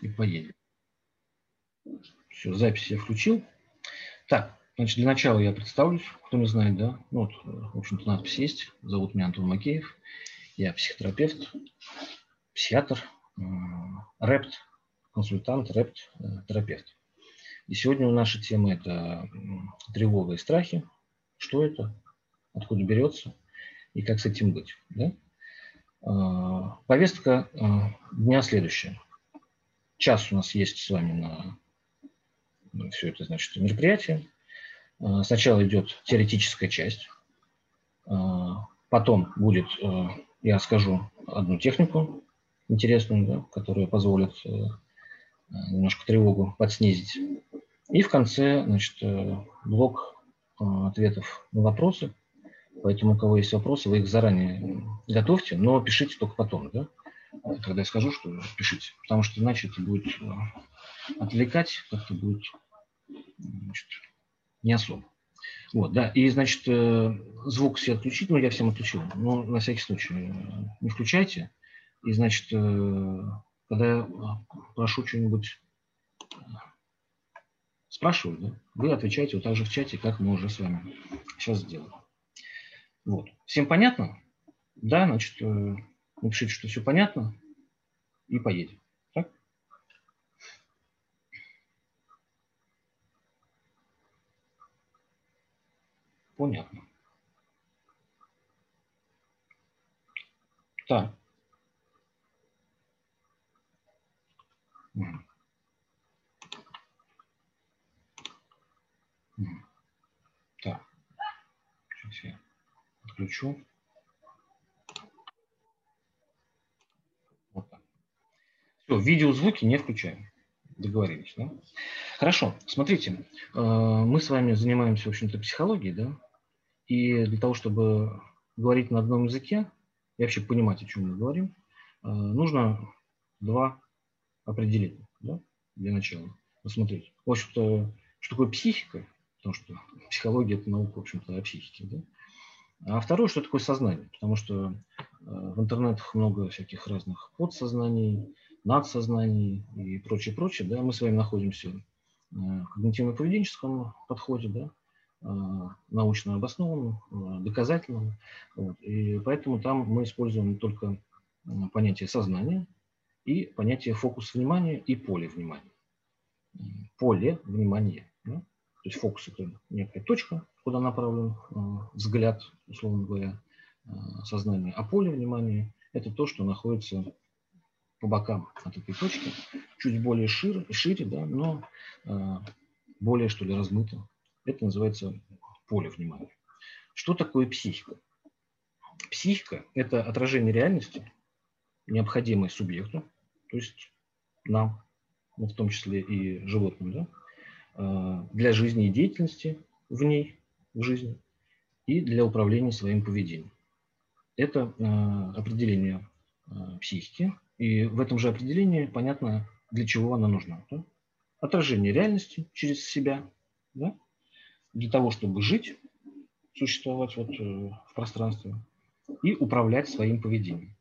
и поедем. Все, запись я включил. Так, значит, для начала я представлюсь, кто не знает, да. Ну, вот, в общем-то, надпись есть. Зовут меня Антон Макеев. Я психотерапевт, психиатр, э, рэпт, консультант, рэпт, э, терапевт. И сегодня у нашей темы это тревога и страхи. Что это? Откуда берется? И как с этим быть? Да? А, повестка дня следующая. Час у нас есть с вами на, все это значит, мероприятие. А, сначала идет теоретическая часть. Потом будет, я скажу одну технику интересную, да, которая позволит немножко тревогу подснизить. И в конце значит, блок ответов на вопросы. Поэтому у кого есть вопросы, вы их заранее готовьте, но пишите только потом, да? Когда я скажу, что пишите. Потому что иначе это будет э, отвлекать, как-то будет значит, не особо. Вот, да, и, значит, э, звук все отключить, ну, я всем отключил, но на всякий случай э, не включайте. И, значит, когда я прошу что-нибудь спрашиваю, да, вы отвечаете вот так же в чате, как мы уже с вами сейчас сделали. Вот. Всем понятно? Да, значит, напишите, что все понятно, и поедем. Так? Понятно. Так. Так. Сейчас я включу. Вот так. Все, видео, звуки не включаем. Договорились, да? Хорошо, смотрите, э, мы с вами занимаемся, в общем-то, психологией, да? И для того, чтобы говорить на одном языке и вообще понимать, о чем мы говорим, э, нужно два определения, да, для начала. Посмотреть. В общем-то, что такое психика, потому что психология – это наука, в общем-то, о психике, да? А второе, что такое сознание, потому что э, в интернетах много всяких разных подсознаний, надсознаний и прочее, прочее. Да? Мы с вами находимся в когнитивно-поведенческом подходе, да? Э, научно обоснованном, э, доказательном. Вот. И поэтому там мы используем только понятие сознания и понятие фокус внимания и поле внимания. Поле внимания. Да? То есть фокус – это некая точка, куда направлен э, взгляд, условно говоря, э, сознания. А поле внимания – это то, что находится по бокам от этой точки, чуть более шире, шире да, но э, более, что ли, размыто. Это называется поле внимания. Что такое психика? Психика – это отражение реальности, необходимой субъекту, то есть нам, ну, в том числе и животным, да, Э, для жизни и деятельности в ней, в жизни, и для управления своим поведением. Это э, определение э, психики, и в этом же определении понятно, для чего она нужна. Да? Отражение реальности через себя, да? для того, чтобы жить, существовать вот в пространстве и управлять своим поведением.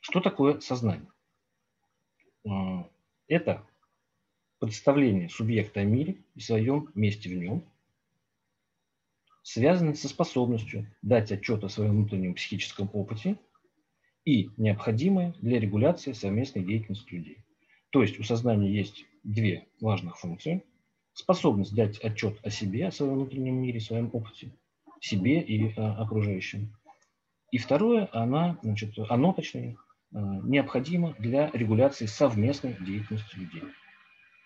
Что такое сознание? Это представление субъекта о мире и своем месте в нем, связаны со способностью дать отчет о своем внутреннем психическом опыте и необходимое для регуляции совместной деятельности людей. То есть у сознания есть две важных функции. Способность дать отчет о себе, о своем внутреннем мире, своем опыте, себе и а, окружающим. И второе, она, значит, оно, точнее, а, необходимо для регуляции совместной деятельности людей.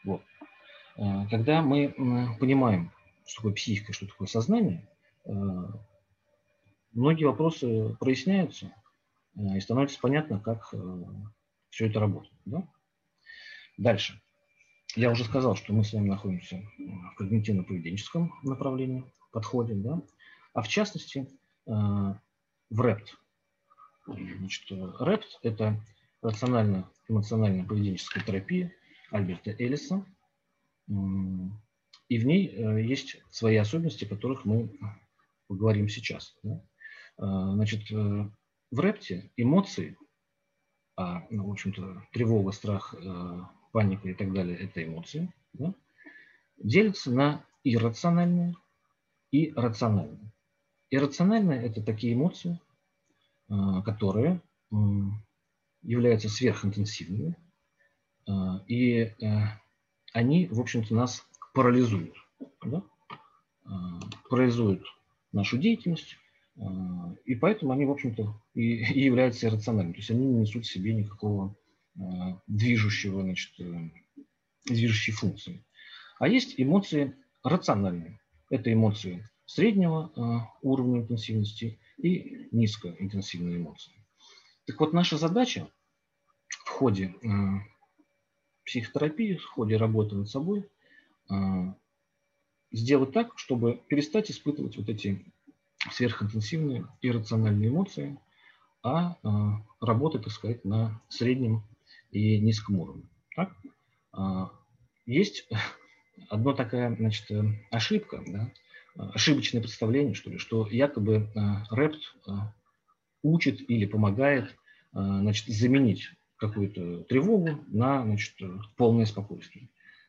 Вот. А, когда мы понимаем, что такое психика, что такое сознание, а, многие вопросы проясняются и становится понятно, как все это работает. Да? Дальше. Я уже сказал, что мы с вами находимся в когнитивно-поведенческом направлении, подходе, да? а в частности в РЭПТ. Значит, РЭПТ – это рационально-эмоционально-поведенческая терапия – Альберта Эллиса. И в ней э, есть свои особенности, о которых мы поговорим сейчас. Значит, э, в репте эмоции а, ну, в общем-то, тревога, страх, э, паника и так далее – это эмоции, да, делятся на иррациональные и рациональные. Иррациональные – это такие эмоции, э, которые являются сверхинтенсивными, э, и они, в общем-то, нас парализуют. Да? Парализуют нашу деятельность, и поэтому они, в общем-то, и, и являются иррациональными. То есть они не несут в себе никакого движущего, значит, движущей функции. А есть эмоции рациональные. Это эмоции среднего уровня интенсивности и низкоинтенсивные эмоции. Так вот, наша задача в ходе психотерапии, в ходе работы над собой сделать так, чтобы перестать испытывать вот эти сверхинтенсивные иррациональные эмоции, а работать, так сказать, на среднем и низком уровне. Так? Есть одна такая значит, ошибка, да? ошибочное представление, что ли, что якобы рэпт учит или помогает значит, заменить какую-то тревогу на значит, полное спокойствие.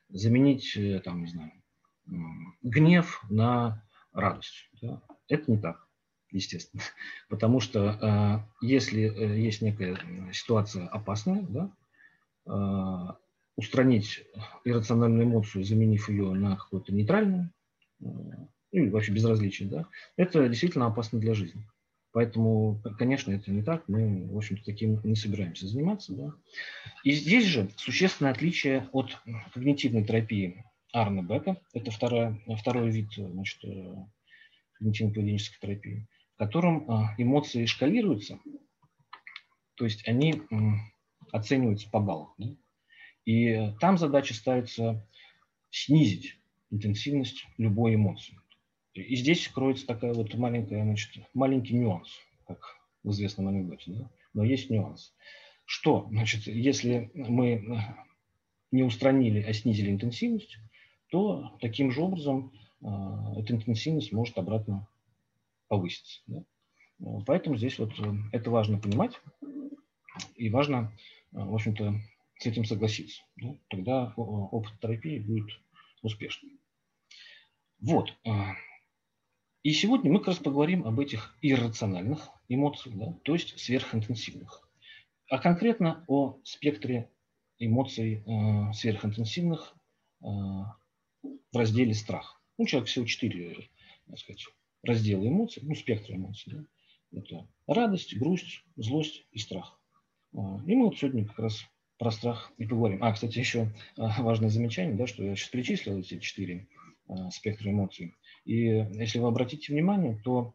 Заменить, э, там, не знаю, гнев на радость. Да? Это не так, естественно. Потому что э, если э, есть некая ситуация опасная, да, э, устранить иррациональную эмоцию, заменив ее на какую-то нейтральную, э, или вообще безразличие, да, это действительно опасно для жизни. Поэтому, конечно, это не так. Мы, в общем-то, таким не собираемся заниматься. Да? И здесь же существенное отличие от когнитивной терапии Арна Бека. Это вторая, второй вид значит, когнитивно-поведенческой терапии, в котором а, эмоции шкалируются, то есть они оцениваются по баллам. Да? И там задача ставится снизить интенсивность любой эмоции. И здесь кроется такая вот маленькая, значит, маленький нюанс, как в известном анекдоте, да? но есть нюанс. Что, значит, если мы не устранили, а снизили интенсивность, то таким же образом эта интенсивность может обратно повыситься. Да? Поэтому здесь вот э, это важно понимать и важно, в общем-то, с этим согласиться. Да? Тогда опыт терапии будет успешным. Вот. И сегодня мы как раз поговорим об этих иррациональных эмоциях, да? то есть сверхинтенсивных. А конкретно о спектре эмоций э, сверхинтенсивных э, в разделе страх. Ну, человек всего четыре, так сказать, раздела эмоций, ну, спектра эмоций. Да? Это радость, грусть, злость и страх. А, и мы вот сегодня как раз про страх и поговорим. А, кстати, еще а, важное замечание, да, что я сейчас перечислил эти четыре а, спектра эмоций. И если вы обратите внимание, то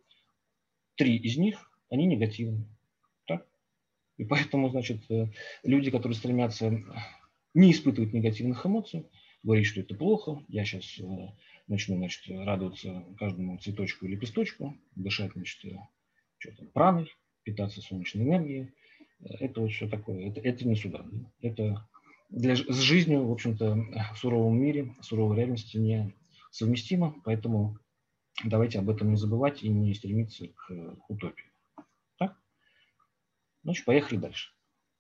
три из них, они негативные. Так? И поэтому, значит, э, люди, которые стремятся не испытывать негативных эмоций, говорить, что это плохо. Я сейчас э, начну значит, радоваться каждому цветочку или лепесточку, дышать значит, э, что-то праной, питаться солнечной энергией. Это вот все такое. Это, это не сюда. Это для, с жизнью, в общем-то, в суровом мире, суровой реальности не совместимо. Поэтому давайте об этом не забывать и не стремиться к, утопии. Так? Значит, поехали дальше.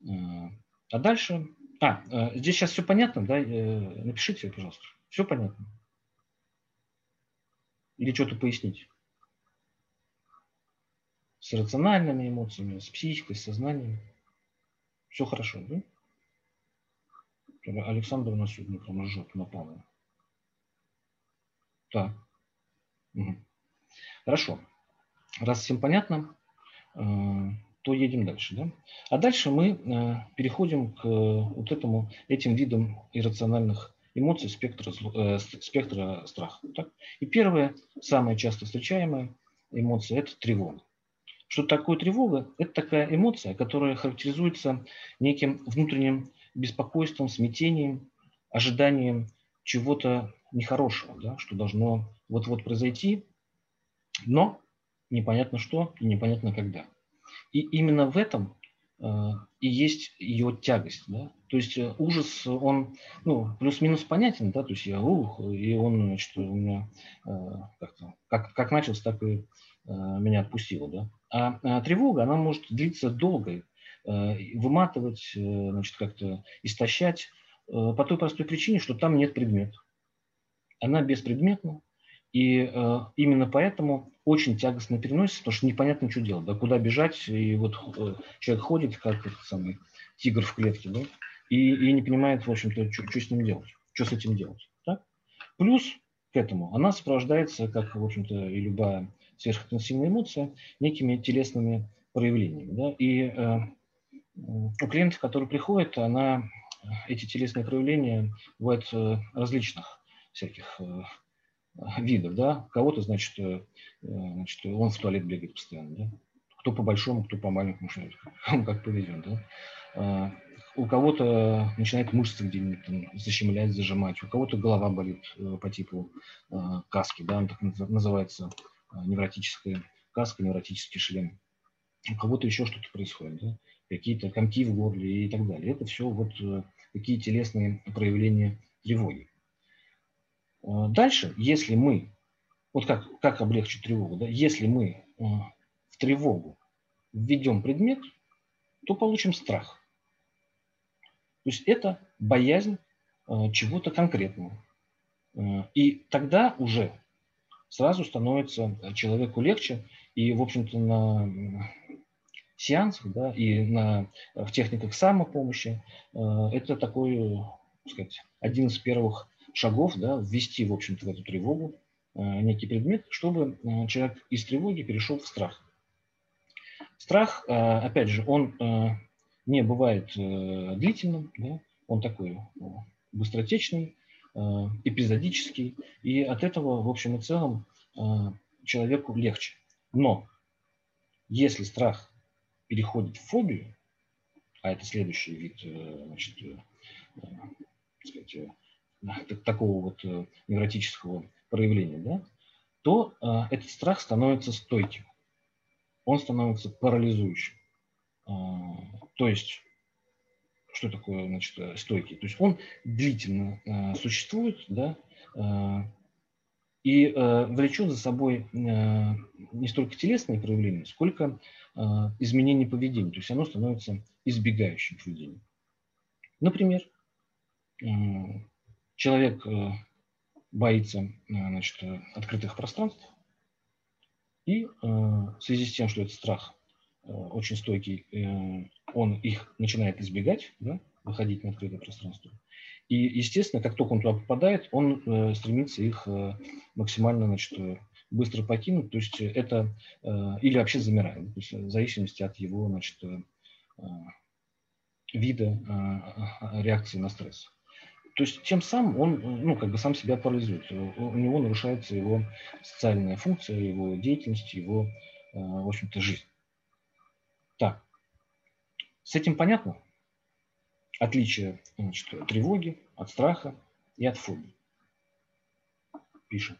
Э, а дальше а, э, здесь сейчас все понятно, да? Э, напишите, пожалуйста. Все понятно? Или что-то пояснить? С рациональными эмоциями, с психикой, с сознанием. Все хорошо, да? Александр у нас сегодня прям жжет напал. Так. Угу. Хорошо. Раз всем понятно, э, то едем дальше. Да? А дальше мы э, переходим к вот этому, этим видам иррациональных эмоций спектра, э, спектра страха. Так? И первая, самая часто встречаемая эмоция – это тревога. Что такое тревога? Это такая эмоция, которая характеризуется неким внутренним беспокойством, смятением, ожиданием чего-то нехорошего, да, что должно вот-вот произойти, но непонятно что и непонятно когда. И именно в этом и есть ее тягость. Да? То есть э, ужас, он ну, плюс-минус понятен, да, то есть я ух, и он, значит, у меня э, как-то, как, как начался, так и меня отпустило. Да? А, а тревога, она может длиться долго, выматывать, значит, как-то истощать по той простой причине, что там нет предмета. Она беспредметна, и именно поэтому очень тягостно переносится, потому что непонятно, что делать, да, куда бежать, и вот человек ходит, как самый тигр в клетке, да, и, и не понимает, в общем-то, что, с ним делать, что с этим делать. Так? Плюс к этому она сопровождается, как, в общем-то, и любая сверхинтенсивная эмоция, некими телесными проявлениями. Да? И э, у клиентов, которые приходят, она, эти телесные проявления бывают э, различных всяких э, видов. Да? Кого-то, значит, э, значит, он в туалет бегает постоянно. Да? Кто по большому, кто по маленькому, как повезет. Да? Э, у кого-то начинает мышцы где-нибудь защемлять, зажимать, у кого-то голова болит э, по типу каски, да, он так называется, невротическая каска, невротический шлем. У кого-то еще что-то происходит, да? какие-то комки в горле и так далее. Это все вот такие телесные проявления тревоги. Дальше, если мы, вот как, как облегчить тревогу, да? если мы в тревогу введем предмет, то получим страх. То есть это боязнь э, чего-то конкретного. Э, и тогда уже сразу становится человеку легче. И, в общем-то, на сеансах да, и на, в техниках самопомощи э, это такой, так сказать, один из первых шагов да, ввести, в общем-то, в эту тревогу некий предмет, чтобы человек из тревоги перешел в страх. Страх, опять же, он не бывает э, длительным, да? он такой быстротечный, э, эпизодический, и от этого, в общем и целом, э, человеку легче. Но если страх переходит в фобию, а это следующий вид значит, сказать, такого вот невротического проявления, да, то этот страх становится стойким, он становится парализующим. То есть, что такое значит, э, стойкий? То есть он длительно э, существует, да, э, и э, влечет за собой э, не столько телесные проявления, сколько э, изменение поведения. То есть оно становится избегающим поведением. Например, э, человек э, боится э, значит, открытых пространств, и э, в связи с тем, что это страх Э, очень стойкий, э, он их начинает избегать, да, выходить на открытое пространство. И, естественно, как только он туда попадает, он э, стремится их максимально значит, быстро покинуть. То есть это или вообще замирает, то есть в зависимости от его значит, вида реакции на стресс. То есть тем самым он ну, как бы сам себя парализует. У него нарушается его социальная функция, его деятельность, его, в общем-то, жизнь. Так, с этим понятно? Отличие значит, тревоги от страха и от фобии. Пишем.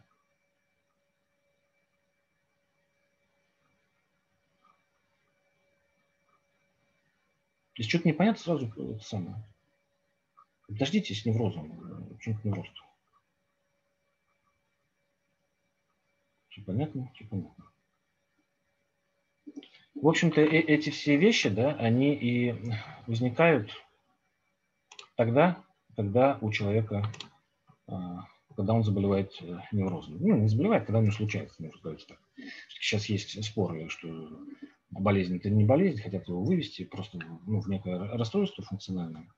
Если что-то непонятно, сразу это самое. Дождитесь неврозом. Почему-то невроз. Все понятно? Все понятно. В общем-то, э, эти все вещи, да, они и возникают тогда, когда у человека, а, когда он заболевает э, неврозом. Ну, не заболевает, когда у него случается, можно сказать так. Сейчас есть споры, что болезнь это не болезнь, хотят его вывести просто ну, в некое расстройство функциональное.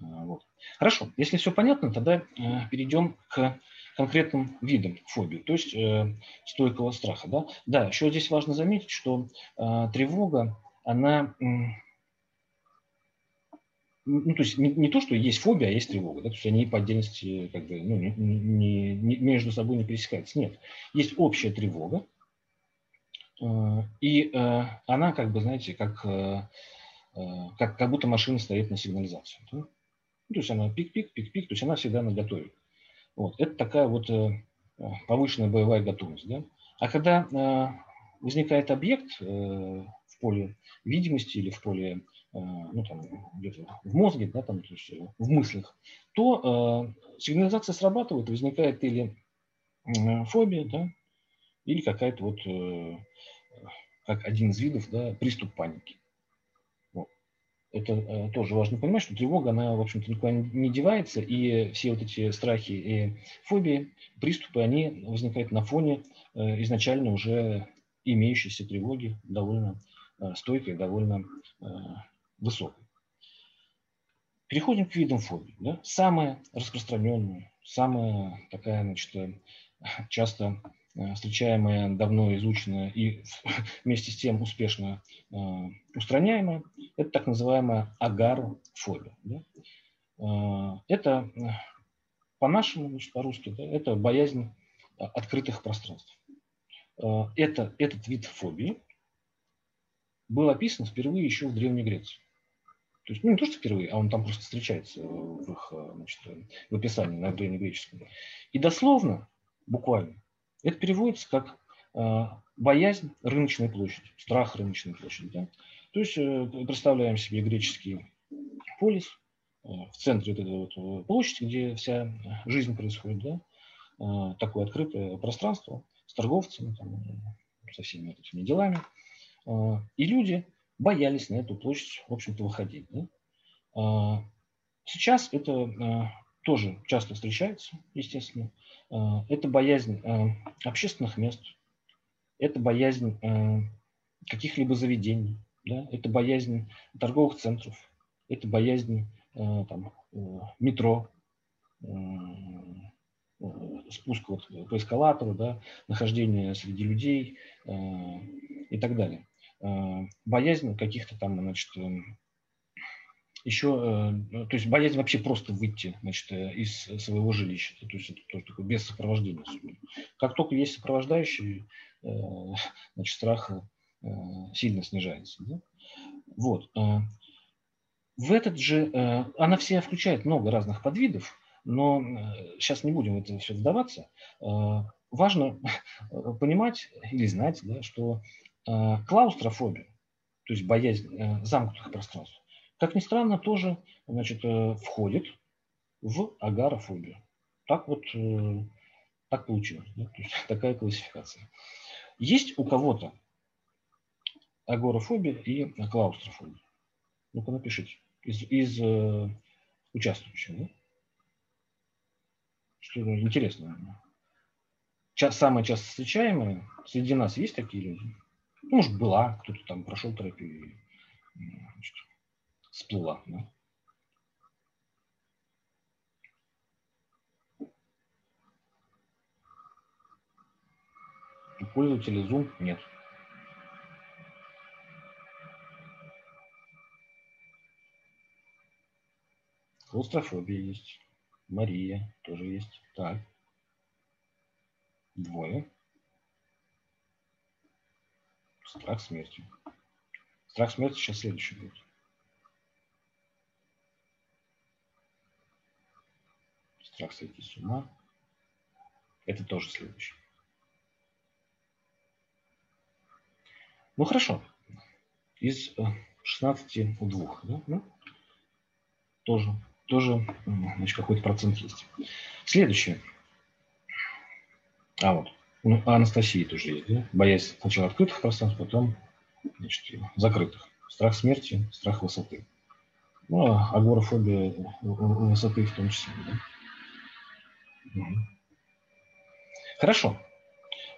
А, вот. Хорошо, если все понятно, тогда э, перейдем к конкретным видом фобии, то есть э, стойкого страха. Да? да, еще здесь важно заметить, что э, тревога, она... Э, ну, то есть не, не то, что есть фобия, а есть тревога. Да? То есть они по отдельности как бы, ну, не, не, не, между собой не пересекаются. Нет. Есть общая тревога, э, и э, она, как бы, знаете, как, э, э как, как будто машина стоит на сигнализацию. Ну, то есть она пик-пик, пик-пик, то есть она всегда на готове. Вот. Это такая вот э, повышенная боевая готовность. Да? А когда э, возникает объект э, в поле видимости или в поле ну, там, где-то в мозге, да, там, то есть в мыслях, то сигнализация срабатывает, возникает или фобия, да, или какая-то вот, как один из видов, да, приступ паники. Это тоже важно понимать, что тревога, она, в общем-то, никуда не девается, и все вот эти страхи и фобии, приступы, они возникают на фоне изначально уже имеющейся тревоги довольно стойкой, довольно высокой. Переходим к видам фобий. Да? Самая распространенная, самая такая, значит, часто э, встречаемая, давно изученная и вместе с тем успешно э, устраняемая, это так называемая агарофобия. Да? Э, это по-нашему, по-русски, это боязнь открытых пространств. Это, этот вид фобии был описан впервые еще в Древней Греции. То есть, ну, не то, что впервые, а он там просто встречается в их значит, в описании на древнегреческом. И дословно, буквально, это переводится как э, боязнь рыночной площади, страх рыночной площади. Да? То есть э, представляем себе греческий полис, э, в центре вот этой вот площади, где вся жизнь происходит, да? такое открытое пространство с торговцами, там, со всеми этими делами. И люди боялись на эту площадь, в общем-то, выходить. Да? Сейчас это тоже часто встречается, естественно. Это боязнь общественных мест, это боязнь каких-либо заведений, да? это боязнь торговых центров, это боязнь там, метро, спуск вот по эскалатору, да, нахождение среди людей и так далее. Э, боязнь каких-то там, значит, еще, э, то есть боязнь вообще просто выйти значит, э, из своего жилища. То есть это тоже без сопровождения. Как только есть сопровождающий, значит, страх сильно снижается. Да? Вот. В этот же, она все включает много разных подвидов, но сейчас не будем в это все вдаваться. Важно понимать или знать, да, что Э, клаустрофобия, то есть боязнь э, замкнутых пространств, как ни странно, тоже значит, э, входит в агарофобию. Так вот, так получилось. Да? То есть такая классификация. Есть у кого-то агорафобия и клаустрофобия? Ну-ка напишите. Из, из э, участвующих. Да? Что интересно. Час, самое часто встречаемое, среди нас есть такие люди? Ну, может, была, кто-то там прошел терапию значит, всплыла. Да? У пользователя Zoom нет. Клаустрофобия есть. Мария тоже есть. Так. Двое. Страх смерти. Страх смерти сейчас следующий будет. Страх сойти с ума. Это тоже следующий. Ну хорошо. Из 16 э, у двух. Да? Ну, тоже, тоже значит, какой-то процент есть. Следующее. А вот. Ну, Анастасии тоже есть, да? Боязнь сначала открытых пространств, потом значит, закрытых. Страх смерти, страх высоты. Ну, а агорафобия высоты в том числе. Да? Хорошо.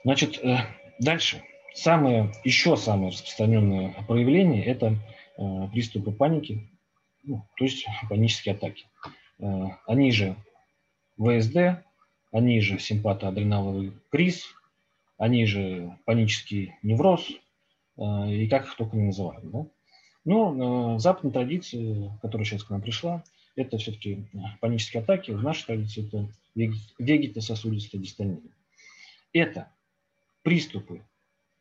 Значит, э, дальше. Самое, еще самое распространенное проявление – это э, приступы паники, ну, то есть панические атаки. Э, они же ВСД, они же симпатоадреналовый криз, они же панический невроз, и как их только не называют. Да? Но в западной которая сейчас к нам пришла, это все-таки панические атаки, в нашей традиции это вегетососудистая дистония. Это приступы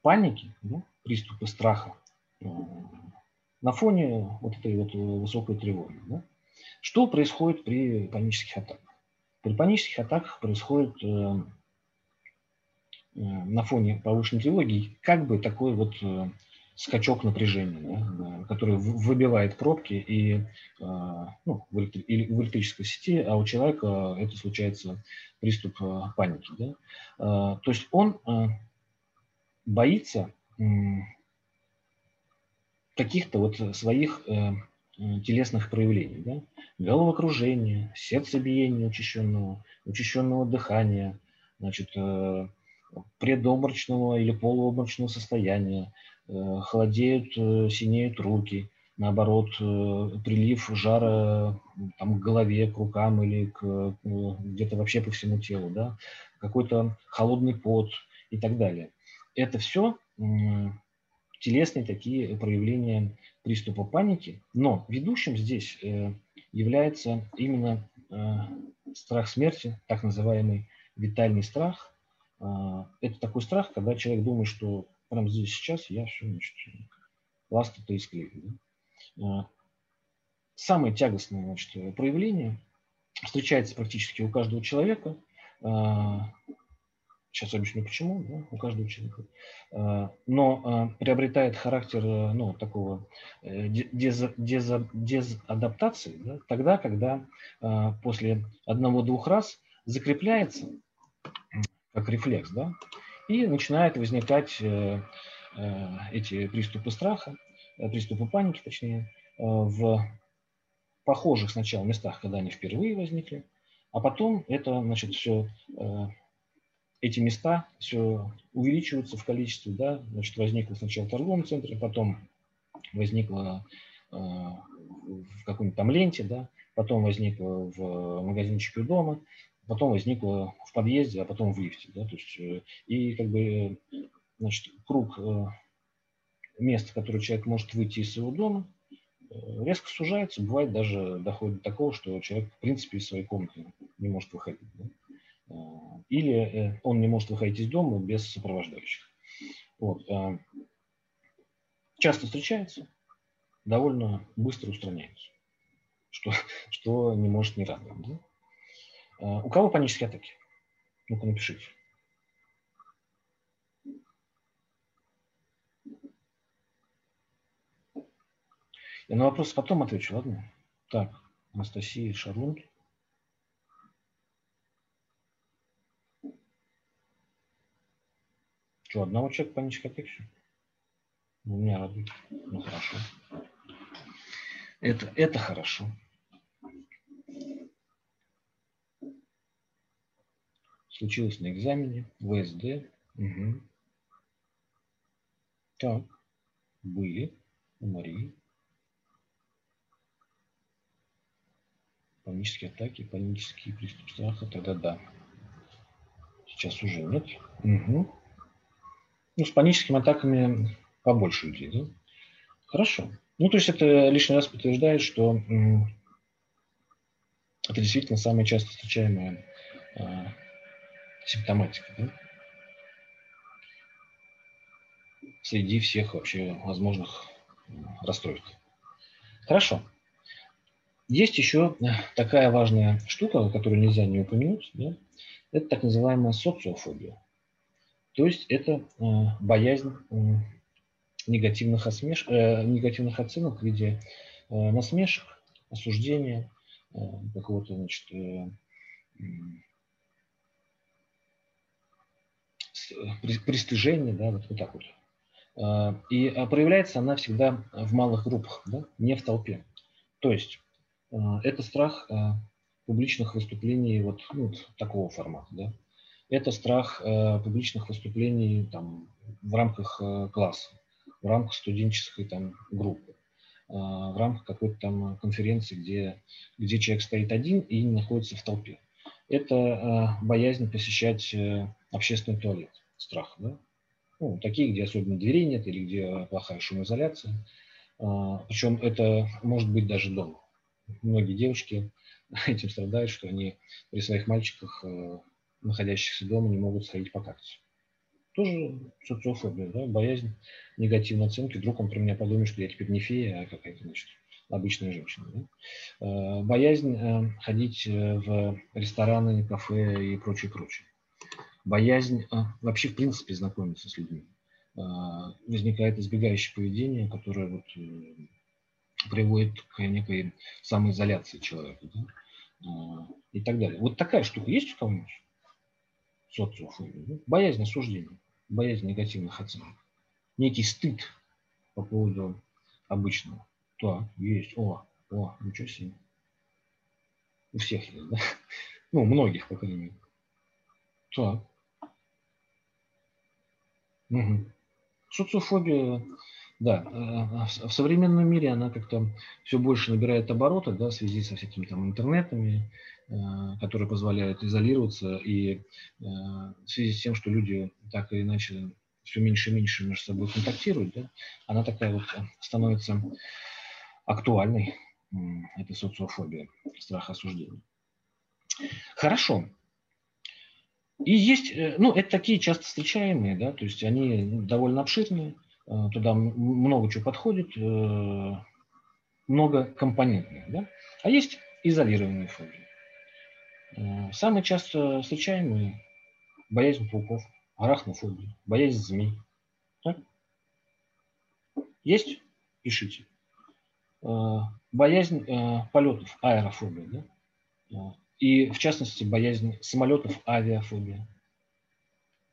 паники, да, приступы страха э, на фоне вот этой вот высокой тревоги. Да? Что происходит при панических атаках? При панических атаках происходит э, Э, на фоне повышенной тревоги как бы такой вот э, скачок напряжения, да, который выбивает пробки и, э, ну, в, или в электрической сети, а у человека это случается приступ паники. Да? То есть он боится каких-то вот своих телесных проявлений. Да? Головокружение, сердцебиение учащенного, учащенного дыхания, значит, предобморочного или полуобморочного состояния, холодеют, синеют руки, наоборот, прилив жара там, к голове, к рукам или к, где-то вообще по всему телу, да? какой-то холодный пот и так далее. Это все телесные такие проявления приступа паники, но ведущим здесь э, является именно э, страх смерти, так называемый витальный страх. Это такой страх, когда человек думает, что прямо здесь сейчас я все, значит, ласты-то и склею. А, самое тягостное значит, проявление встречается практически у каждого человека. А, Сейчас объясню почему, да, у каждого человека. А, но приобретает характер э, ну, такого э, дез, дез, дезадаптации да, тогда, когда после одного-двух раз закрепляется как рефлекс, да, и начинает возникать э, эти приступы страха, приступы паники, точнее, в похожих сначала местах, когда они впервые возникли, а потом это, значит, все эти места все увеличиваются в количестве, да, значит, возникло сначала в торговом центре, потом возникло э, в какой-нибудь там ленте, да, потом возникло в магазинчике дома, потом возникло в подъезде, а потом в лифте, да, то есть, э, и как бы, значит, круг э, мест, в которые человек может выйти из своего дома, э, резко сужается, бывает даже доходит до такого, что человек, в принципе, из своей комнаты не может выходить. Да? Э, или э, он не может выходить из дома без сопровождающих. Вот. Э, часто встречается, довольно быстро устраняется, что, что не может не радовать. Да? У кого панические атаки? Ну-ка напишите. Я на вопрос потом отвечу, ладно? Так, Анастасия Шарлун. Что, одного человека паническая атака? Ну, меня радует. Ну, хорошо. Это, это хорошо. Случилось на экзамене, ВСД. Угу. Так, были у Марии. Панические атаки, панические приступы страха, тогда да. Сейчас уже нет. Угу. Ну, с паническими атаками побольше людей, да? Хорошо. Ну, то есть это лишний раз подтверждает, что это действительно самая часто встречаемая э, симптоматика, да? Среди всех вообще возможных расстройств. Хорошо. Есть еще такая важная штука, которую нельзя не упомянуть. Да? Это так называемая социофобия. То есть это э, боязнь негативных, осмеш... Э, негативных оценок в виде э, насмешек, осуждения, какого-то, значит, пристыжения, да, вот, вот так вот. И проявляется она всегда в малых группах, да, не в толпе. То есть это страх публичных выступлений вот, ну, вот такого формата. Да это страх э, публичных выступлений там, в рамках э, класса, в рамках студенческой там, группы, э, в рамках какой-то там конференции, где, где человек стоит один и находится в толпе. Это э, боязнь посещать э, общественный туалет, страх. Да? Ну, такие, где особенно дверей нет или где плохая шумоизоляция. Э, причем это может быть даже дома. Многие девушки этим страдают, что они при своих мальчиках э, находящихся дома, не могут сходить по кактусу. Тоже социофобия, да? боязнь негативной оценки. Вдруг он про меня подумает, что я теперь не фея, а какая-то, значит, обычная женщина. Да? Э, боязнь э, ходить э, в рестораны, кафе и прочее, прочее. Боязнь вообще, в принципе, знакомиться с людьми. Возникает избегающее поведение, которое вот приводит к некой самоизоляции человека. Да? И так далее. Вот такая штука есть у кого-нибудь? социофобию. Боязнь осуждения, боязнь негативных оценок. Некий стыд по поводу обычного. Да, есть. О, О, ничего себе. У всех есть, да? Ну, многих, по крайней мере. Так. Угу. Социофобия, да, э, в современном мире она как-то все больше набирает обороты, да, в связи со всякими там интернетами, э, которые позволяют изолироваться, и э, в связи с тем, что люди так или иначе все меньше и меньше между собой контактируют, да, она такая вот становится актуальной, эта социофобия, страх осуждения. Хорошо. И есть, э, ну, это такие часто встречаемые, да, то есть они довольно обширные, э, туда много чего подходит, э, много компонентные, да. А есть изолированные фобии. Самые часто встречаемые – боязнь пауков, арахнофобия, боязнь змей. Так? Есть? Пишите. Боязнь полетов, аэрофобия. Да? И, в частности, боязнь самолетов, авиафобия.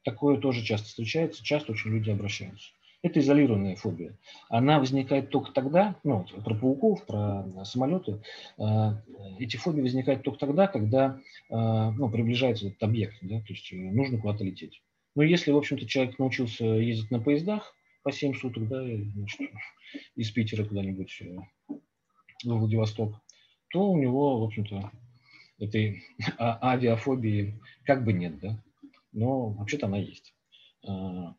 Такое тоже часто встречается, часто очень люди обращаются. Это изолированная фобия. Она возникает только тогда, ну, про пауков, про самолеты, э, эти фобии возникают только тогда, когда э, ну, приближается этот объект, да, то есть нужно куда-то лететь. Но если, в общем-то, человек научился ездить на поездах по 7 суток, да, значит, из Питера куда-нибудь э, в Владивосток, то у него, в общем-то, этой а, авиафобии как бы нет, да, но вообще-то она есть. А,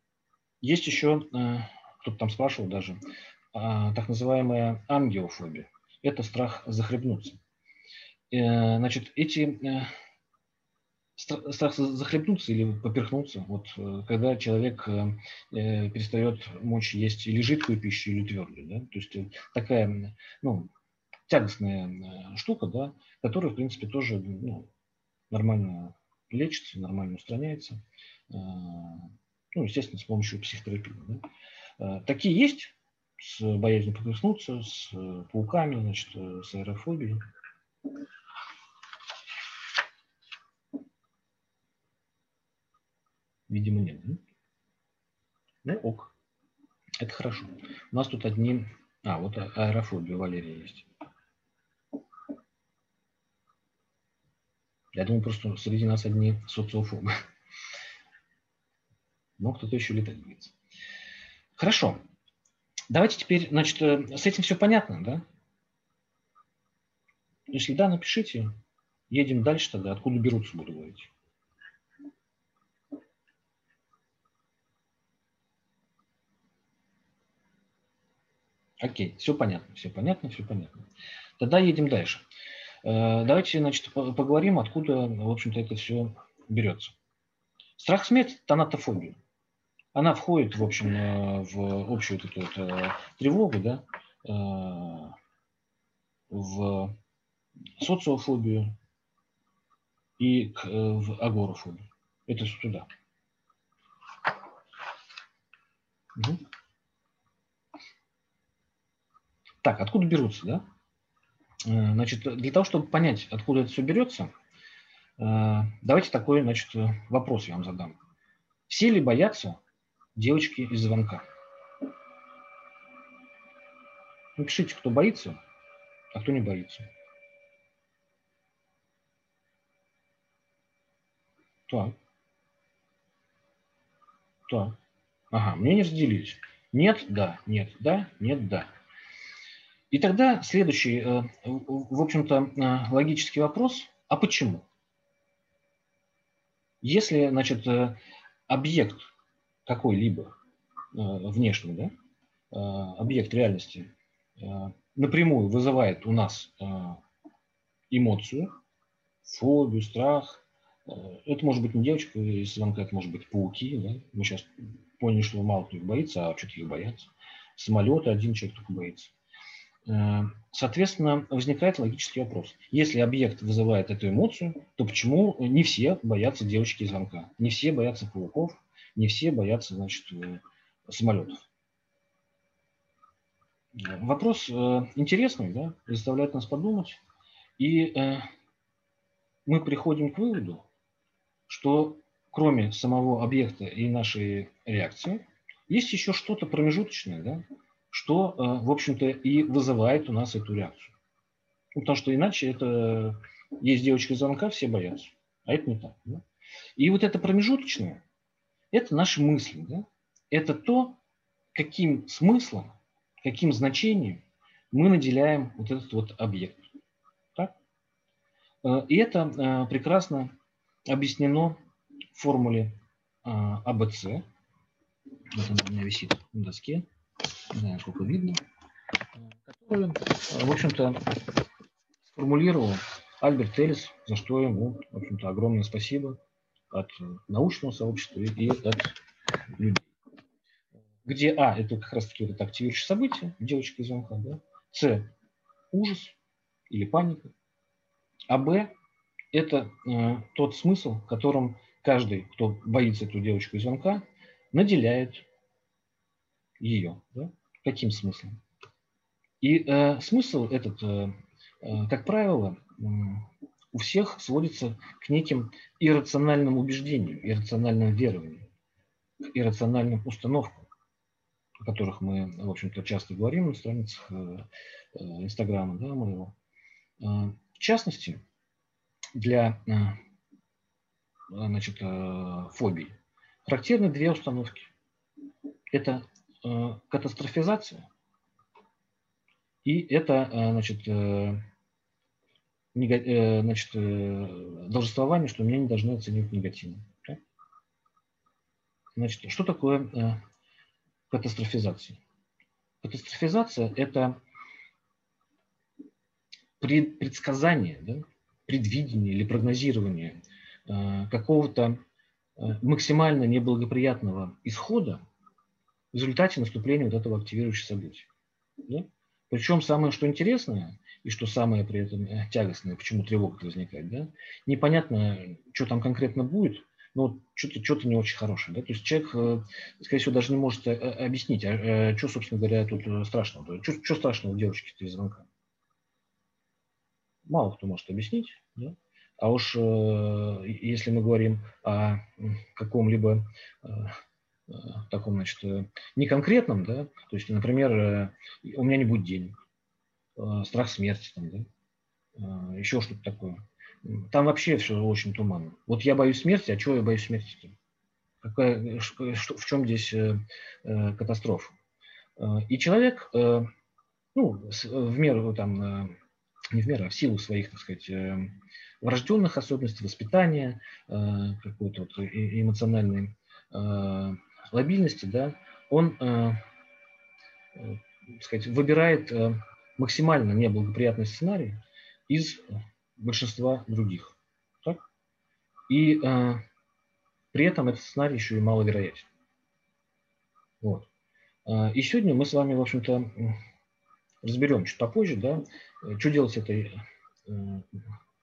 есть еще, а, кто-то там спрашивал даже, так называемая ангиофобия. Это страх захлебнуться. Э, значит, эти э, страх захлебнуться или поперхнуться, вот э, когда человек перестает мочь есть или жидкую пищу, или твердую, да, то есть такая, ну, тягостная э, штука, да, которая, в принципе, тоже ну, нормально лечится, нормально устраняется. Э, ну, естественно, с помощью психотерапии. Да. Э, такие есть с боязнью поперхнуться, с пауками, значит, с аэрофобией. Видимо, нет. Ну, ок. Это хорошо. У нас тут одни... А, вот аэрофобия Валерия есть. Я думаю, просто среди нас одни социофобы. Но кто-то еще летать боится. Хорошо. Давайте теперь, значит, э, с этим все понятно, да? Если да, напишите. Едем дальше тогда. Откуда берутся, буду говорить. Окей, все понятно, все понятно, все понятно. Тогда едем дальше. Э, давайте, значит, поговорим, откуда, в общем-то, это все берется. Страх смерти – тонатофобия. Она входит, в общем, э, в общую эту вот э, тревогу, да, в социофобию и в агорофобию. Это сюда. Угу. Так, откуда берутся, да? Э, значит, для того, чтобы понять, откуда это все берется, э, давайте такой значит, вопрос я вам задам. Все ли боятся девочки из звонка? Напишите, кто боится, а кто не боится. Так. Так. Ага, мне не разделились. Нет, да, нет, да, нет, да. И тогда следующий, э, в общем-то, э, логический вопрос, а почему? Если, значит, э, объект какой-либо внешний, да, объект реальности напрямую вызывает у нас эмоцию, фобию, страх, это может быть не девочка из звонка, это может быть пауки, да? мы сейчас поняли, что мало кто их боится, а что-то их боятся. Самолеты один человек только боится. Э, соответственно, возникает логический вопрос. Если объект вызывает эту эмоцию, то почему не все боятся девочки из звонка? Не все боятся пауков, не все боятся значит, э, самолетов. Вопрос э, интересный, да, заставляет нас подумать. И мы приходим к выводу, что кроме самого объекта и нашей реакции, есть еще что-то промежуточное, да, что, э, в общем-то, и вызывает у нас эту реакцию. Ну, потому что иначе это есть девочка из звонка, все боятся. А это не так. Да? И вот это промежуточное, это наши мысли. Да? Это то, каким смыслом, каким значением мы наделяем вот этот вот объект. Так? Э, и это э, прекрасно объяснено в формуле АБЦ. Вот она у меня висит на доске. Не знаю, сколько видно. Которую, в общем-то, сформулировал Альберт Эллис, за что ему, в общем-то, огромное спасибо от научного сообщества и от людей. Где А – это как раз-таки вот это активирующее событие, девочка из звонка, да? С – ужас или паника. А Б – это э, тот смысл, которым каждый, кто боится эту девочку из звонка, наделяет ее. Да? Каким смыслом? И э, смысл этот, э, э, как правило, у всех сводится к неким иррациональным убеждениям, иррациональным верованиям, иррациональным установкам, о которых мы, в общем-то, часто говорим на страницах э, э, Инстаграма да, моего. В частности, для значит, фобий характерны две установки. Это катастрофизация и это значит, значит, должествование, что меня не должны оценивать негативно. Значит, что такое катастрофизация? Катастрофизация – это предсказание, да, предвидение или прогнозирование Э, какого-то э, максимально неблагоприятного исхода в результате наступления вот этого активирующего события. Да? Причем самое, что интересное, и что самое при этом э, тягостное, почему тревога возникает, да? непонятно, что там конкретно будет, но что-то что не очень хорошее. Да? То есть человек, скорее всего, даже не может объяснить, а, что, собственно говоря, тут страшного. Что, страшного у девочки из звонка? Мало кто может объяснить. Да? А уж э, если мы говорим о каком-либо э, э, таком, значит, не конкретном, да, то есть, например, у меня не будет денег, страх смерти, там, да, еще что-то такое. Там вообще все очень туманно. Вот я боюсь смерти, а чего я боюсь смерти? -то? Какая, что, в чем здесь э, катастрофа? И человек, э, ну, в меру там, не в меру, а в силу своих, так сказать, врожденных особенностей воспитания, э, какой-то вот эмоциональной э, лобильности, да, он э, сказать, выбирает максимально неблагоприятный сценарий из большинства других. Так? И при этом этот сценарий еще и маловероятен. Вот. И сегодня мы с вами, в общем-то, разберем чуть попозже, да, что делать с этой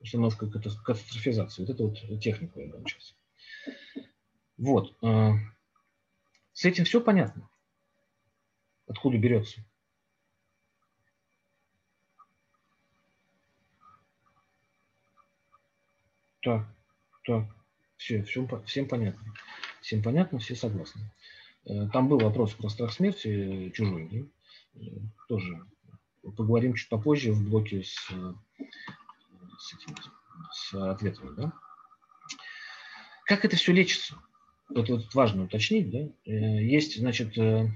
установка катастрофизации. Вот это вот техника я дам сейчас. Вот. С этим все понятно. Откуда берется. Так, так, все, все, всем понятно. Всем понятно, все согласны. Э, там был вопрос про страх смерти чужой. Да? Э, тоже поговорим чуть попозже в блоке с с, этим, с ответами. Да? Как это все лечится? Это вот важно уточнить. Да? Э, есть, значит, э,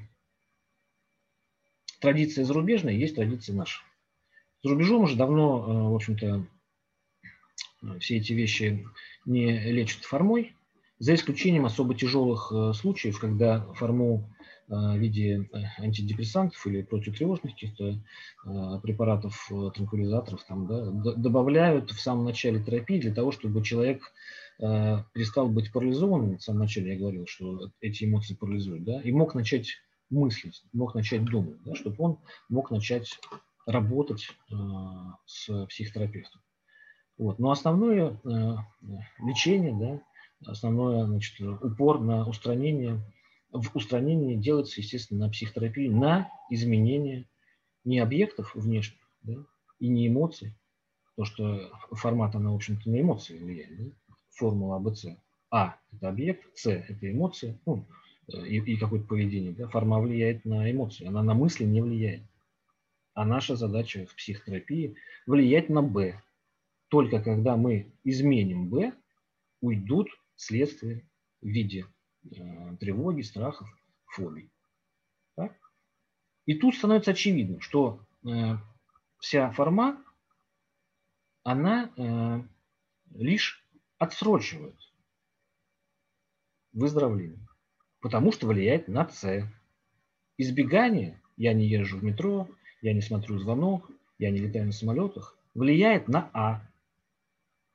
традиция зарубежная, есть традиция наша. За рубежом уже давно, э, в общем-то, все эти вещи не лечат формой, за исключением особо тяжелых случаев, когда форму в виде антидепрессантов или противотревожных каких-то препаратов, транквилизаторов там, да, добавляют в самом начале терапии для того, чтобы человек перестал быть парализованным. В самом начале я говорил, что эти эмоции парализуют, да, и мог начать мыслить, мог начать думать, да, чтобы он мог начать работать с психотерапевтом. Вот. Но основное лечение, да, основное значит, упор на устранение в устранении делается, естественно, на психотерапии, на изменение не объектов внешних да, и не эмоций, то, что формат, она, в общем-то, на эмоции влияет, да? Формула АБЦ. А – это объект, С – это эмоции, ну, и, и какое-то поведение. Да? Форма влияет на эмоции, она на мысли не влияет. А наша задача в психотерапии влиять на Б. Только когда мы изменим Б, уйдут следствия в виде э, тревоги, страхов, фобий. Так? И тут становится очевидно, что э, вся форма, она э, лишь отсрочивает выздоровление, потому что влияет на С. Избегание, я не езжу в метро, я не смотрю звонок, я не летаю на самолетах, влияет на А.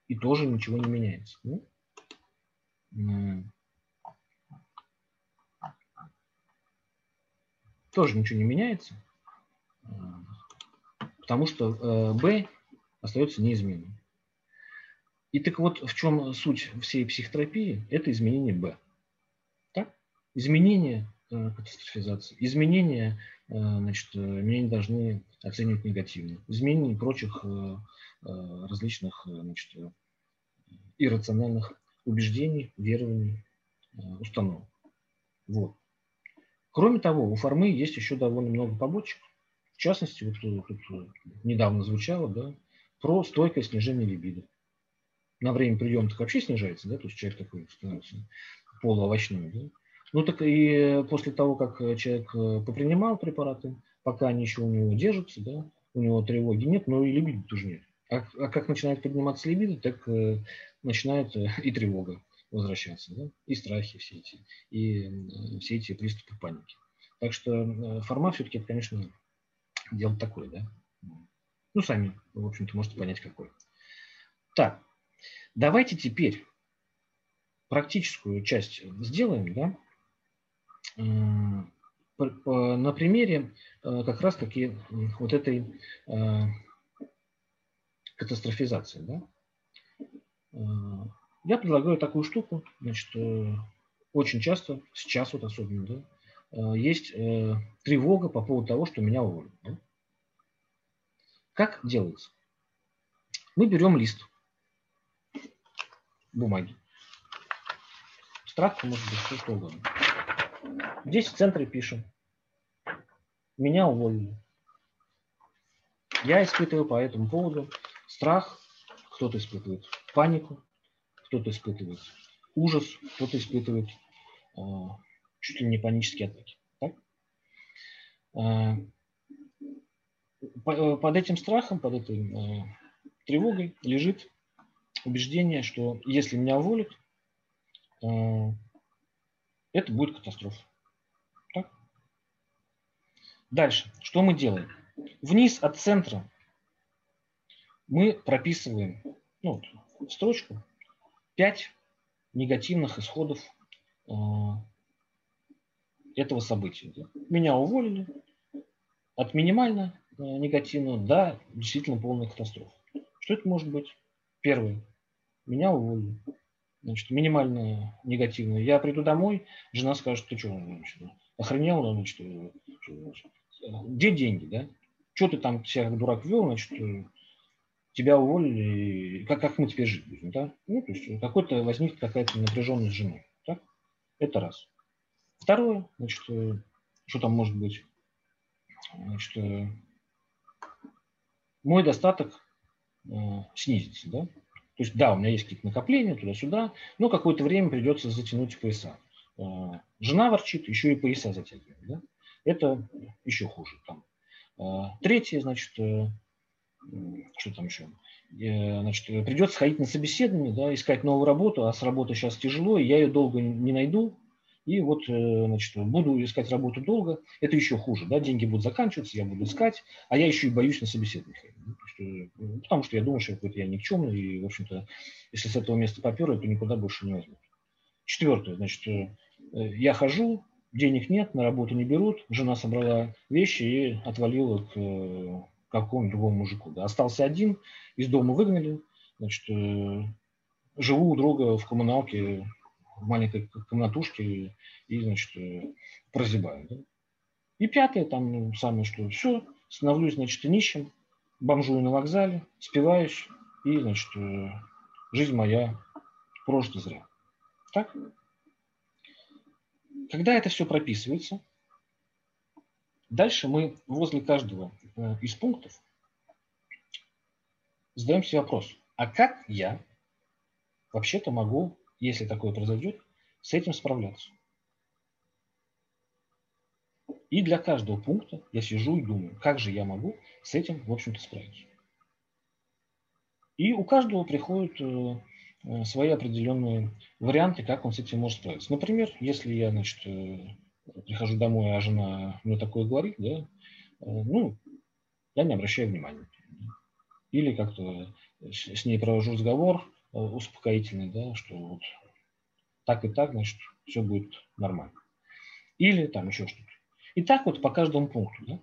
И тоже ничего не меняется. Ну, тоже ничего не меняется, потому что э, Б остается неизменным. И так вот, в чем суть всей психотерапии? Это изменение Б. Так? Изменение э, катастрофизации, изменения, э, значит, меня не должны оценивать негативно, изменение прочих различных значит, иррациональных убеждений, верований, установок. Вот. Кроме того, у формы есть еще довольно много побочек. В частности, вот тут недавно звучало, да, про стойкое снижение либидо. На время приема так вообще снижается, да, то есть человек такой становится полуовощной, да. Ну так и после того, как человек э, попринимал препараты, пока они еще у него держатся, да, у него тревоги нет, но и либидо тоже нет. А, а как начинает подниматься либидо, так э, начинает э, и тревога возвращаться, да, и страхи все эти, и все эти приступы паники. Так что формат все-таки, конечно, дело такое, да. Ну, сами, в общем-то, можете понять, какой. Так, давайте теперь практическую часть сделаем, да, на примере э, как раз-таки вот этой э, катастрофизации, да. Э, я предлагаю такую штуку, значит, очень часто, сейчас вот особенно, да, есть тревога по поводу того, что меня уволят. Да? Как делается? Мы берем лист бумаги. Страху может быть что угодно. Здесь в центре пишем. Меня уволили. Я испытываю по этому поводу страх, кто-то испытывает панику, кто-то испытывает ужас, кто-то испытывает э, чуть ли не панические атаки. Так? Э, Э, под этим страхом, под этой э, тревогой лежит убеждение, что если меня уволят, э, это будет катастрофа. Так? Дальше. Что мы делаем? Вниз от центра мы прописываем ну, строчку 5 негативных исходов э, этого события. Меня уволили от минимально Э, негативную, да, действительно полная катастрофа. Что это может быть? Первое. Меня уволили. Значит, минимально негативное. Я приду домой, жена скажет, ты что, значит, охренел, значит, э, где деньги, да? Что ты там себя как дурак вел, значит, э, тебя уволили, как, как мы теперь жить будем, да? Ну, то есть какой-то возникнет какая-то напряженность с женой, так? Это раз. Второе, значит, что там может быть? Значит, мой достаток э, снизится. Да? То есть, да, у меня есть какие-то накопления туда-сюда, но какое-то время придется затянуть пояса. Э, жена ворчит, еще и пояса затягивает. Да? Это еще хуже. Там. Э, третье, значит, э, что там еще? Э, значит, придется ходить на собеседование, да, искать новую работу, а с работы сейчас тяжело, и я ее долго не найду, и вот, э, значит, буду искать работу долго, это еще хуже, да, деньги будут заканчиваться, я буду искать, а я еще и боюсь на собеседование ходить. Ну, потому что я думаю, что какой-то я никчемный, и, в общем-то, если с этого места попер, то никуда больше не возьмут. Четвертое, значит, э, я хожу, денег нет, на работу не берут, жена собрала вещи и отвалила к э, какому-нибудь другому мужику. Да. Остался один, из дома выгнали, значит, живу у друга в коммуналке, в маленькой комнатушке и, значит, э, прозябаю. Да? И пятое, там ну, самое что, все, становлюсь, значит, нищим, бомжую на вокзале, спиваюсь, и, значит, э, жизнь моя прожита зря. Так? Когда это все прописывается, Дальше мы возле каждого э, из пунктов задаем себе вопрос, а как я вообще-то могу, если такое произойдет, с этим справляться? И для каждого пункта я сижу и думаю, как же я могу с этим, в общем-то, справиться. И у каждого приходят э, э, свои определенные варианты, как он с этим может справиться. Например, если я, значит, э, прихожу домой, а жена мне такое говорит, да, ну, я не обращаю внимания. Или как-то с ней провожу разговор успокоительный, да, что вот так и так, значит, все будет нормально. Или там еще что-то. И так вот по каждому пункту. Да?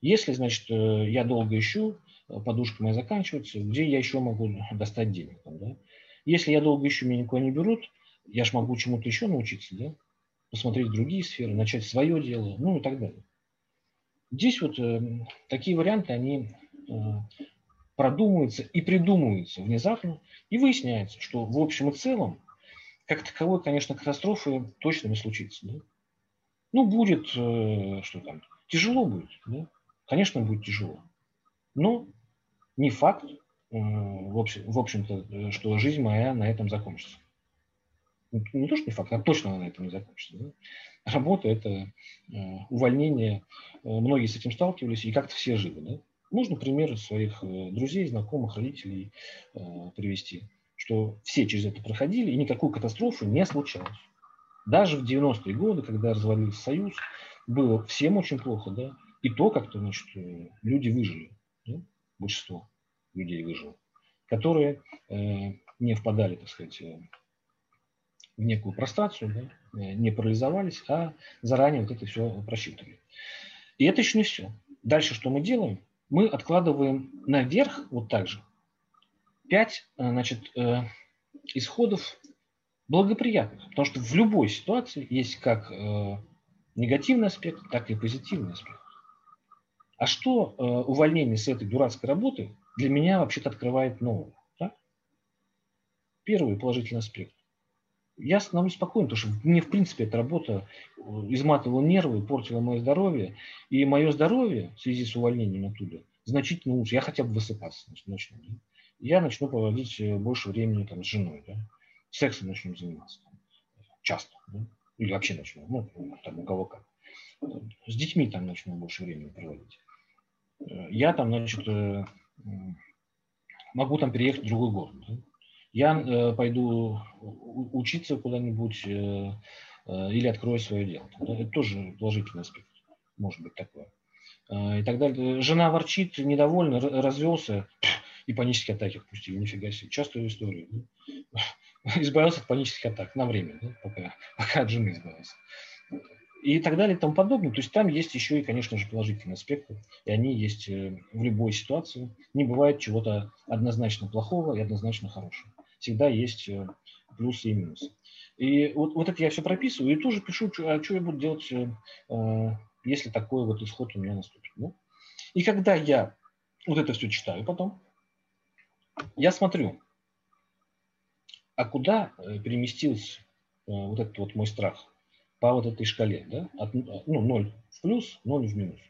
Если, значит, я долго ищу, подушка моя заканчивается, где я еще могу достать денег. Там, да? Если я долго ищу, меня никуда не берут, я же могу чему-то еще научиться, да? посмотреть другие сферы, начать свое дело, ну и так далее. Здесь вот э, такие варианты, они э, продумываются и придумываются внезапно, и выясняется, что в общем и целом, как таковой, конечно, катастрофы точно не случится. Да? Ну, будет, э, что там, тяжело будет, да? Конечно, будет тяжело. Но не факт, э, в, общем, в общем-то, что жизнь моя на этом закончится. Ну, не то, что не факт, а точно она на этом не закончится. Да? Работа – это э, увольнение. Э, многие с этим сталкивались, и как-то все живы. Да? Можно примеры своих друзей, знакомых, родителей привести, что все через это проходили, и никакой катастрофы не случалось. Даже в 90-е годы, когда развалился Союз, было всем очень плохо, да, и то как-то, значит, люди выжили большинство людей выжило, которые э, не впадали, так сказать, э, в некую прострацию, да, э, не парализовались, а заранее вот это все просчитывали. И это еще не все. Дальше что мы делаем? Мы откладываем наверх вот так же пять значит, исходов благоприятных. Потому что в любой ситуации есть как негативный аспект, так и позитивный аспект. А что э, увольнение с этой дурацкой работы для меня вообще-то открывает нового? Да? Первый положительный аспект. Я становлюсь спокоен, потому что мне, в принципе, эта работа э, изматывала нервы, портила мое здоровье. И мое здоровье в связи с увольнением оттуда значительно лучше. Я хотя бы высыпаться начну. Да? Я начну проводить э, больше времени там, с женой. Да? Сексом начну заниматься. Часто. Да? Или вообще начну. Ну, там у кого как. С детьми там начну больше времени проводить я там, значит, э, могу там переехать в другой город. Я э, пойду учиться куда-нибудь э, или открою свое дело. Это тоже положительный аспект, может быть такое. И так далее. Жена ворчит, недовольна, развелся, и панические атаки впустили, нифига себе. Частую историю. Избавился от панических атак на время, да, пока, пока от жены избавился и так далее и тому подобное. То есть там есть еще и, конечно же, положительные аспекты, и они есть э, в любой ситуации. Не бывает чего-то однозначно плохого и однозначно хорошего. Всегда есть э, плюсы и минусы. И вот, вот это я все прописываю и тоже пишу, а что я буду делать, э, если такой вот исход у меня наступит. Ну? И когда я вот это все читаю потом, я смотрю, а куда переместился вот этот вот мой страх – по вот этой шкале, да, от, ну, 0 в плюс, 0 в минус.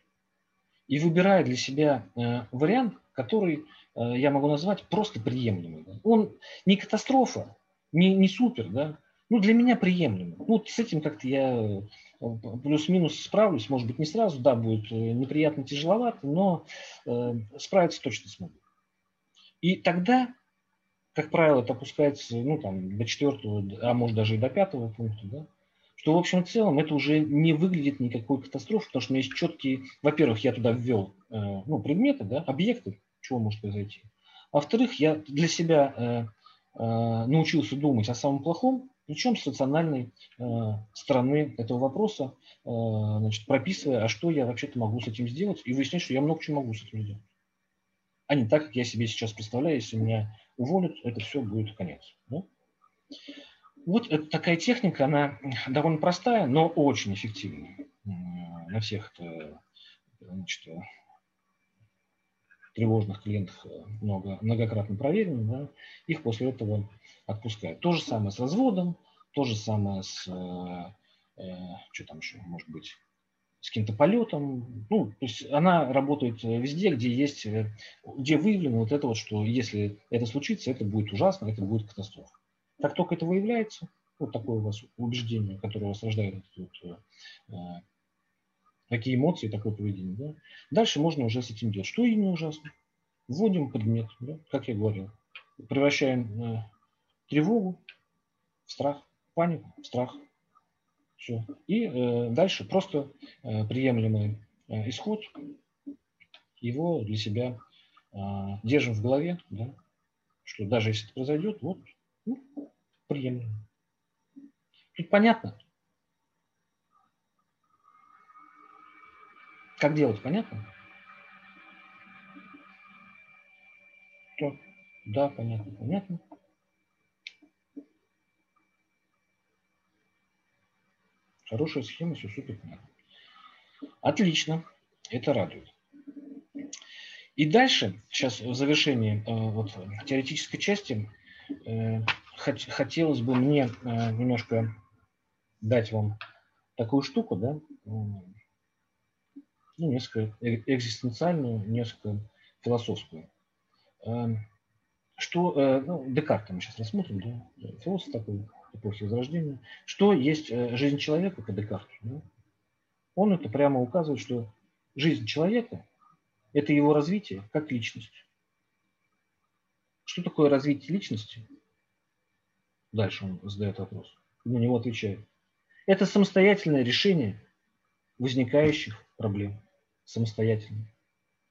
И выбираю для себя э, вариант, который э, я могу назвать просто приемлемый. Да. Он не катастрофа, не, не супер, да, ну, для меня приемлемый. Ну, вот с этим как-то я э, плюс-минус справлюсь, может быть, не сразу, да, будет э, неприятно, тяжеловато, но э, справиться точно смогу. И тогда, как правило, это опускается, ну, там, до четвертого, а может даже и до пятого пункта, да, что в общем и целом это уже не выглядит никакой катастрофой, потому что у меня есть четкие, во-первых, я туда ввел э, ну, предметы, да, объекты, чего может произойти. Во-вторых, я для себя э, э, научился думать о самом плохом, причем с рациональной э, стороны этого вопроса, э, значит, прописывая, а что я вообще-то могу с этим сделать, и выяснять, что я много чего могу с этим сделать. А не так, как я себе сейчас представляю, если меня уволят, это все будет конец. Да? Вот это такая техника, она довольно простая, но очень эффективная. На всех значит, тревожных клиентах много, многократно проверено, да, их после этого отпускают. То же самое с разводом, то же самое с, э, что там еще может быть, с каким-то полетом. Ну, то есть она работает везде, где есть, где выявлено вот это вот, что если это случится, это будет ужасно, это будет катастрофа. Как только это выявляется, вот такое у вас убеждение, которое вас рождает вот, такие эмоции, такое поведение. Да? Дальше можно уже с этим делать. Что именно ужасно? Вводим предмет, да, как я говорил. Превращаем э, тревогу в страх, панику в страх. Все. И э, дальше просто э, приемлемый э, исход, его для себя э, держим в голове, да, что даже если это произойдет, вот, ну, приемлемо. Тут понятно? Как делать, понятно? Что? Да, понятно, понятно. Хорошая схема, все супер понятно. Отлично, это радует. И дальше, сейчас в завершении э, вот, теоретической части, э, хотелось бы мне э, немножко дать вам такую штуку, да, ну, несколько э, экзистенциальную, несколько философскую. Эм, что, э, ну, Декарта мы сейчас рассмотрим, да, философ такой эпохи Возрождения. Что есть э, жизнь человека по Декарту? Да? Он это прямо указывает, что жизнь человека – это его развитие как личность. Что такое развитие личности? Дальше он задает вопрос. На него отвечает. Это самостоятельное решение возникающих проблем самостоятельно.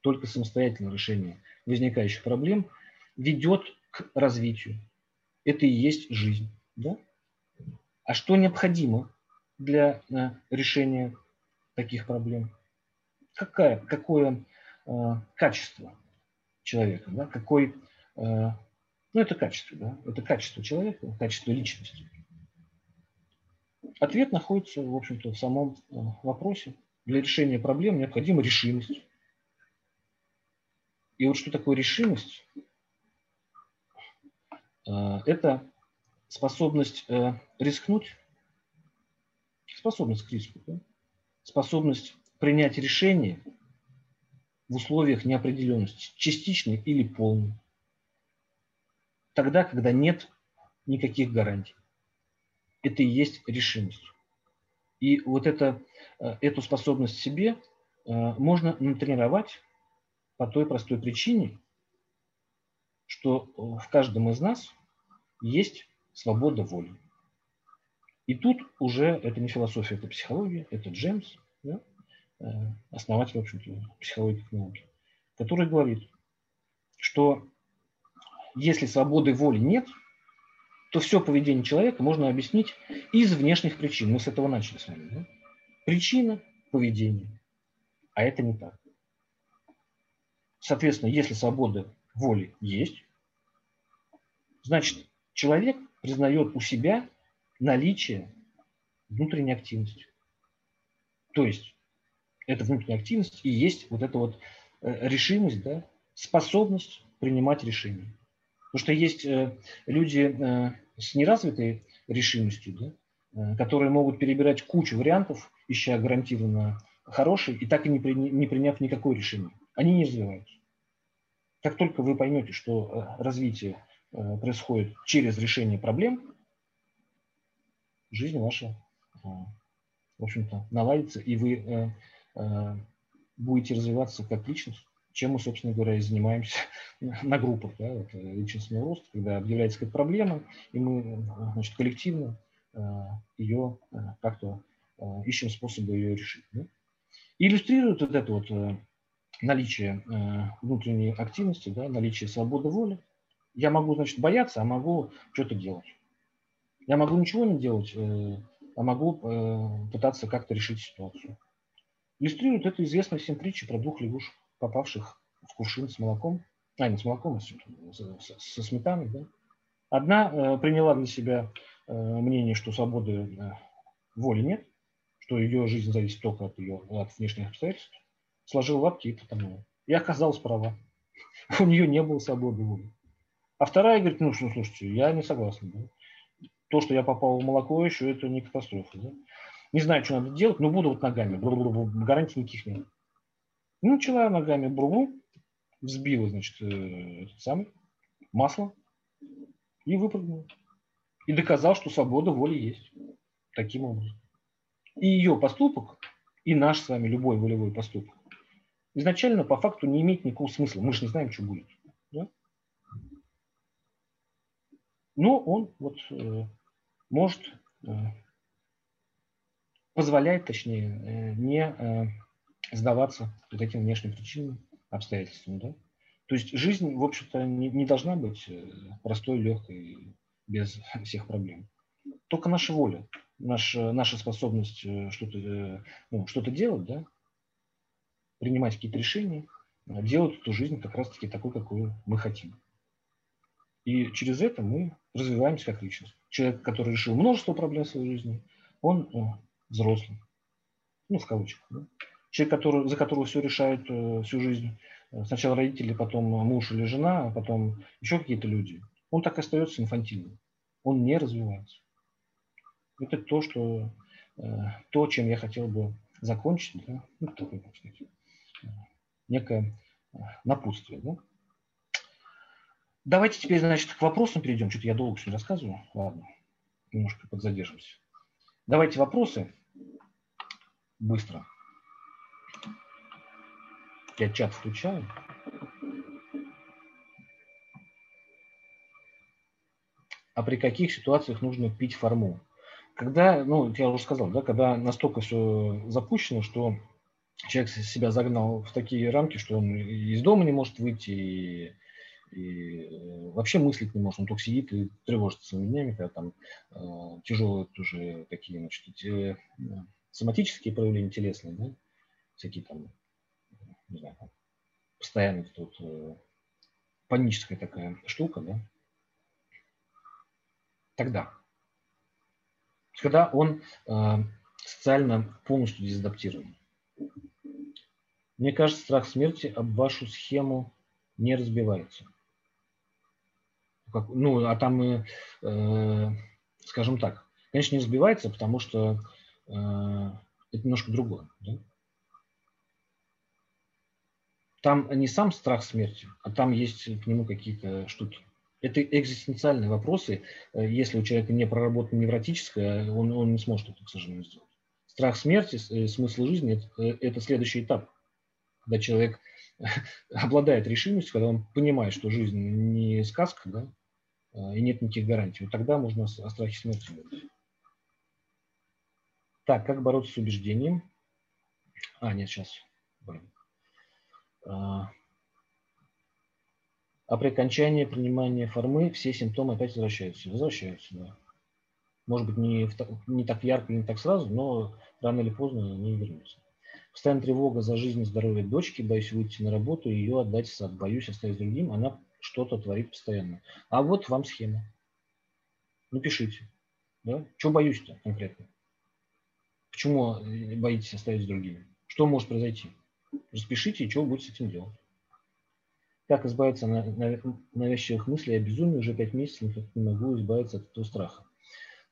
Только самостоятельное решение возникающих проблем ведет к развитию. Это и есть жизнь. Да? А что необходимо для э, решения таких проблем? Какое, какое э, качество человека? Да? Какой, э, ну, это качество, да? это качество человека, качество личности. Ответ находится, в общем-то, в самом э, вопросе для решения проблем необходима решимость. И вот что такое решимость? Э, это способность э, рискнуть, способность к риску, да? способность принять решение в условиях неопределенности, частичной или полной. Тогда, когда нет никаких гарантий. Это и есть решимость. И вот это, э, эту способность себе э, можно натренировать по той простой причине, что в каждом из нас есть свобода воли. И тут уже это не философия, это психология, это Джеймс, да, э, основатель, в общем-то, психологии как науки, который говорит, что если свободы воли нет – то все поведение человека можно объяснить из внешних причин. Мы с этого начали с вами. Да? Причина поведения. А это не так. Соответственно, если свобода воли есть, значит, человек признает у себя наличие внутренней активности. То есть, эта внутренняя активность и есть вот эта вот э, решимость, да, способность принимать решения. Потому что есть э, люди э, с неразвитой решимостью, да, э, которые могут перебирать кучу вариантов, ища гарантированно хороший, и так и не, при, не приняв никакое решение. Они не развиваются. Как только вы поймете, что развитие происходит через решение проблем, жизнь ваша, в общем-то, наладится, и вы будете развиваться как личность чем мы, собственно говоря, и занимаемся на группах да, вот, личностного роста, когда объявляется какая-то проблема, и мы значит, коллективно э, ее э, как-то э, ищем способы ее решить. Да? Иллюстрирует вот это вот э, наличие э, внутренней активности, да, наличие свободы воли. Я могу, значит, бояться, а могу что-то делать. Я могу ничего не делать, э, а могу э, пытаться как-то решить ситуацию. Иллюстрирует это известная всем притча про двух лягушек попавших в кувшин с молоком, а не с молоком, а с, со сметаной. Да? Одна э, приняла для себя э, мнение, что свободы э, воли нет, что ее жизнь зависит только от ее от внешних обстоятельств, сложил лапки и потонула. И оказалась права. У нее не было свободы воли. А вторая говорит, ну что, слушайте, я не согласен. Да? То, что я попал в молоко, еще это не катастрофа. Да? не знаю, что надо делать, но буду вот ногами. Гарантий никаких нет. Ну, начала ногами бру взбила, значит, э, масло и выпрыгнула. И доказал, что свобода воли есть. Таким образом. И ее поступок, и наш с вами любой волевой поступок, изначально по факту не имеет никакого смысла. Мы же не знаем, что будет. Да? Но он вот э, может, э, позволяет, точнее, э, не э, сдаваться вот этим внешним причинам, обстоятельствам. Да? То есть жизнь, в общем-то, не, не должна быть э, простой, легкой, без всех проблем. Только наша воля, наша, наша способность э, что-то ну, что делать, да, принимать какие-то решения, делать эту жизнь как раз-таки такой, какую мы хотим. И через это мы развиваемся как личность. Человек, который решил множество проблем в своей жизни, он взрослый. Ну, в кавычках. Да? Человек, который, за которого все решают э, всю жизнь, э, сначала родители, потом муж или жена, а потом еще какие-то люди, он так и остается инфантильным. Он не развивается. Это то, что, э, то чем я хотел бы закончить. Да? Ну, такое, как сказать, некое напутствие. Да? Давайте теперь, значит, к вопросам перейдем. Что-то я долго сегодня рассказываю. Ладно, немножко подзадержимся. Давайте вопросы быстро. Я чат включаю. А при каких ситуациях нужно пить форму? Когда, ну, я уже сказал, да, когда настолько все запущено, что человек себя загнал в такие рамки, что он из дома не может выйти, и, и вообще мыслить не может. Он только сидит и тревожится своими днями, когда там э, тяжелые тоже такие, значит, те, э, соматические проявления телесные, да, всякие там не знаю, постоянно тут э, паническая такая штука, да, тогда, когда он э, социально полностью дезадаптирован. Мне кажется, страх смерти об вашу схему не разбивается. Как, ну, а там, э, скажем так, конечно, не разбивается, потому что э, это немножко другое. Да? Там не сам страх смерти, а там есть к нему какие-то штуки. Это экзистенциальные вопросы. Э, если у человека не проработано невротическое, он, он не сможет это, к сожалению, сделать. Страх смерти, э, смысл жизни это, э, это следующий этап. Когда человек обладает решимостью, когда он понимает, что жизнь не сказка, да, и нет никаких гарантий, вот тогда можно о страхе смерти говорить. Так, как бороться с убеждением? А, нет, сейчас. Блин. А, а при окончании принимания формы все симптомы опять возвращаются. Возвращаются, да. Может быть, не, в, не так ярко, не так сразу, но рано или поздно они вернутся. Постоянная тревога за жизнь и здоровье дочки, боюсь выйти на работу и ее отдать в сад, боюсь оставить другим, она что-то творит постоянно. А вот вам схема. Напишите. Да? Чего боюсь-то конкретно? Почему боитесь оставить с другими? Что может произойти? Распишите, что вы будете с этим делать. Как избавиться от навязчивых мыслей о безумии? Уже пять месяцев никак не могу избавиться от этого страха.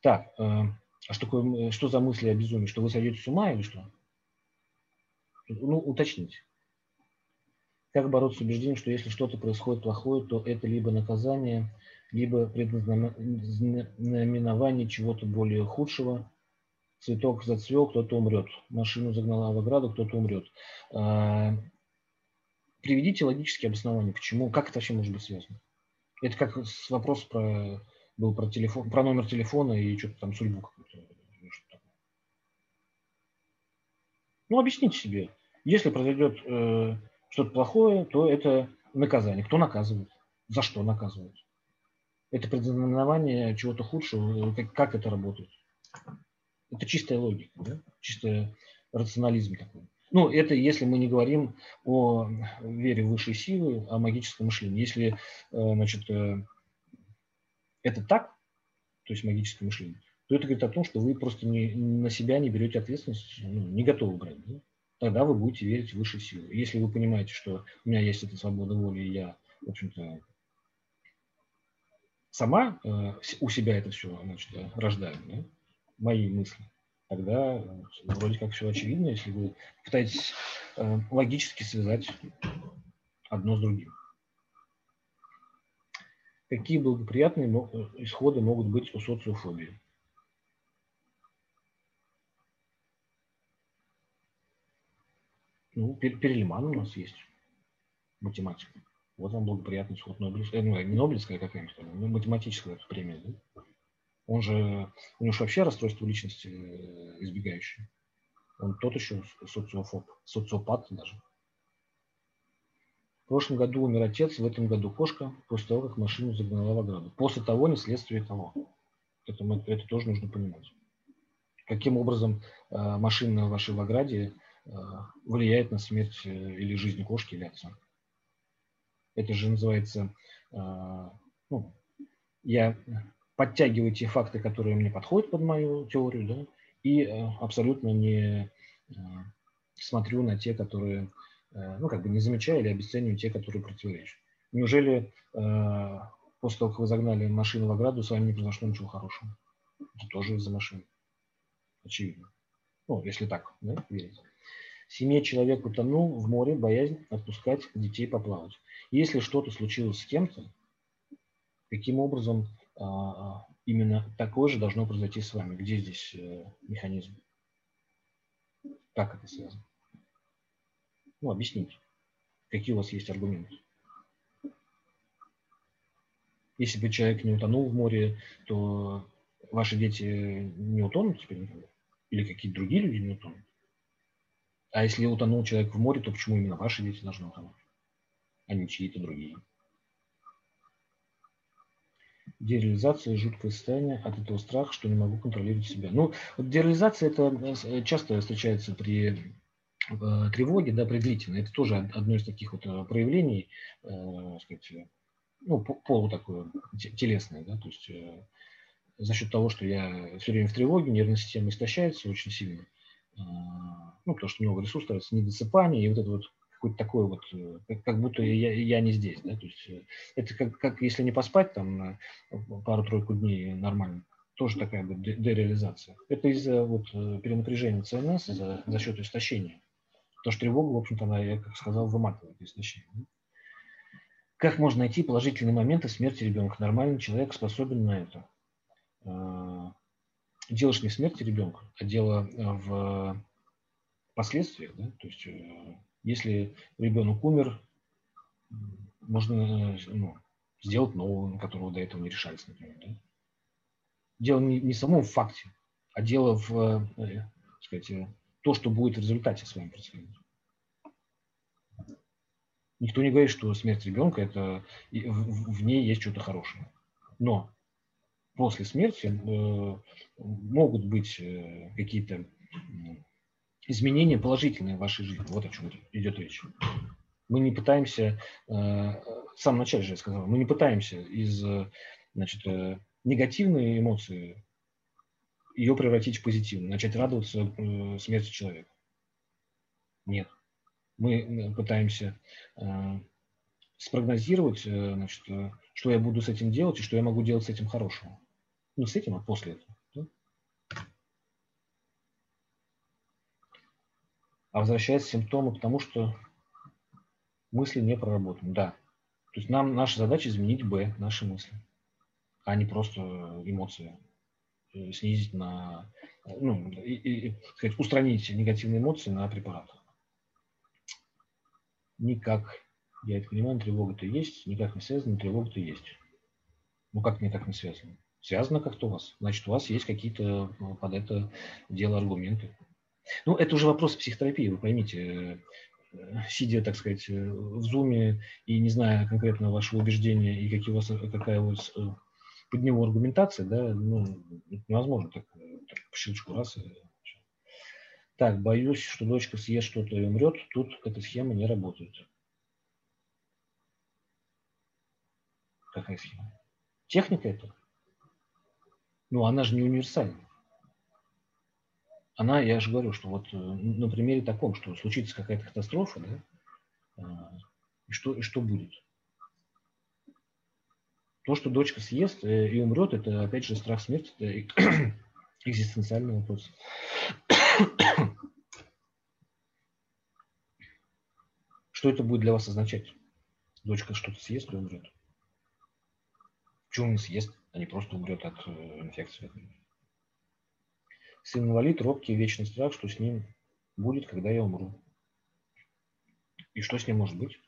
Так, э, а что, такое, что за мысли о безумии? Что вы сойдете с ума или что? Ну, уточните. Как бороться с убеждением, что если что-то происходит плохое, то это либо наказание, либо предзнаменование чего-то более худшего, цветок зацвел, кто-то умрет. Машину загнала в ограду, кто-то умрет. А, приведите логические обоснования, почему, как это вообще может быть связано. Это как вопрос про, был про, телефон, про номер телефона и что-то там судьбу какую-то. Ну, объясните себе. Если произойдет э, что-то плохое, то это наказание. Кто наказывает? За что наказывают? Это предзнаменование чего-то худшего. Как, как это работает? Это чистая логика, да? чистый рационализм такой. Ну, это если мы не говорим о вере в высшие силы, о магическом мышлении. Если, э, значит, э, это так, то есть магическое мышление, то это говорит о том, что вы просто не, на себя не берете ответственность, ну, не готовы брать. Да? Тогда вы будете верить в высшие силы. Если вы понимаете, что у меня есть эта свобода воли, и я, в общем-то, сама э, у себя это все значит, рождаю, да? Мои мысли, тогда э, вроде как все очевидно, если вы пытаетесь э, логически связать одно с другим. Какие благоприятные исходы могут быть у социофобии? Ну, Перельман у нас есть, математика. Вот вам благоприятный исход Нобелевская, э, ну, не Нобелевская какая-нибудь, ну, математическая премия. Да? Он же, у него же вообще расстройство личности э, избегающее. Он тот еще социофоб, социопат даже. В прошлом году умер отец, в этом году кошка, после того, как машину загнала в ограду. После того, не следствие того. Это, это тоже нужно понимать. Каким образом э, машина вашей в ограде э, влияет на смерть э, или жизнь кошки или отца. Это же называется, э, ну, я подтягиваю те факты, которые мне подходят под мою теорию, да, и э, абсолютно не э, смотрю на те, которые Э, ну, как бы не замечаю или обесцениваю те, которые противоречат. Неужели после того, как вы загнали машину в ограду, с вами не произошло ничего хорошего? Это тоже из-за машины. Очевидно. Ну, если так, да, верить. Семье человек утонул в море, боязнь отпускать детей поплавать. Если что-то случилось с кем-то, каким образом именно такое же должно произойти с вами? Где здесь э, механизм? Как это связано? Ну, объясните, какие у вас есть аргументы. Если бы человек не утонул в море, то ваши дети не утонут теперь никогда? Или какие-то другие люди не утонут? А если утонул человек в море, то почему именно ваши дети должны утонуть, а не чьи-то другие? Дереализация – жуткое состояние, от этого страх, что не могу контролировать себя. Ну, вот дереализация – это э, часто встречается при Э, тревоги, да, предлительной, это тоже одно из таких вот э, проявлений, э, сказать, ну, полу такое телесное, да, то есть э, за счет того, что я все время в тревоге, нервная система истощается очень сильно, э, ну, потому что много ресурсов тратится, недосыпание, и вот это вот какое-то такое вот, э, как, как будто я, я не здесь, да, то есть это как, как если не поспать там пару-тройку дней нормально, тоже такая вот дереализация. Это из-за вот перенапряжения ЦНС, за, за счет истощения. Потому что тревога, в общем-то, она, я как сказал, выматывает истощение. Как можно найти положительные моменты смерти ребенка? Нормальный человек способен на это. Дело же не в смерти ребенка, а дело в последствиях. Да? То есть, э, если ребенок умер, можно ну, сделать нового, которого до этого не решались, например. Да? Дело не, не в самом факте, а дело в, э, сказать, то, что будет в результате с вами происходить. Никто не говорит, что смерть ребенка это в, в ней есть что-то хорошее. Но после смерти э, могут быть э, какие-то изменения положительные в вашей жизни. Вот о чем идет речь. Мы не пытаемся, э, в самом начале же я сказал, мы не пытаемся из значит, э, негативной эмоции ее превратить в позитивную, начать радоваться э, смерти человека. Нет. Мы пытаемся э, спрогнозировать, э, значит, э, что я буду с этим делать и что я могу делать с этим хорошего. Не с этим, а после этого. Да? А возвращается симптомы, потому что мысли не проработаны. Да. То есть нам наша задача изменить Б, наши мысли, а не просто эмоции. Снизить на, ну, и, и, сказать, устранить негативные эмоции на препаратах. Никак, я это понимаю, тревога-то есть, никак не связано, тревога-то есть. Ну как никак не связано? Связано как-то у вас. Значит, у вас есть какие-то ну, под это дело аргументы. Ну, это уже вопрос психотерапии, вы поймите. Э, сидя, так сказать, в зуме и не зная конкретно вашего убеждения и какие у вас, какая у вас э, под него аргументация, да, ну, невозможно так, так по щелчку раз. Так, боюсь, что дочка съест что-то и умрет. Тут эта схема не работает. Какая схема? Техника это? Ну, она же не универсальна. Она, я же говорю, что вот э, на примере таком, что случится какая-то катастрофа, да, а, и что, и что будет? То, что дочка съест э, и умрет, это опять же страх смерти, это Экзистенциальный вопрос. Что это будет для вас означать? Дочка что-то съест и умрет. Почему не съест, а не просто умрет от э, инфекции? Сын инвалид, робкий, вечный страх, что с ним будет, когда я умру. И что с ним может быть?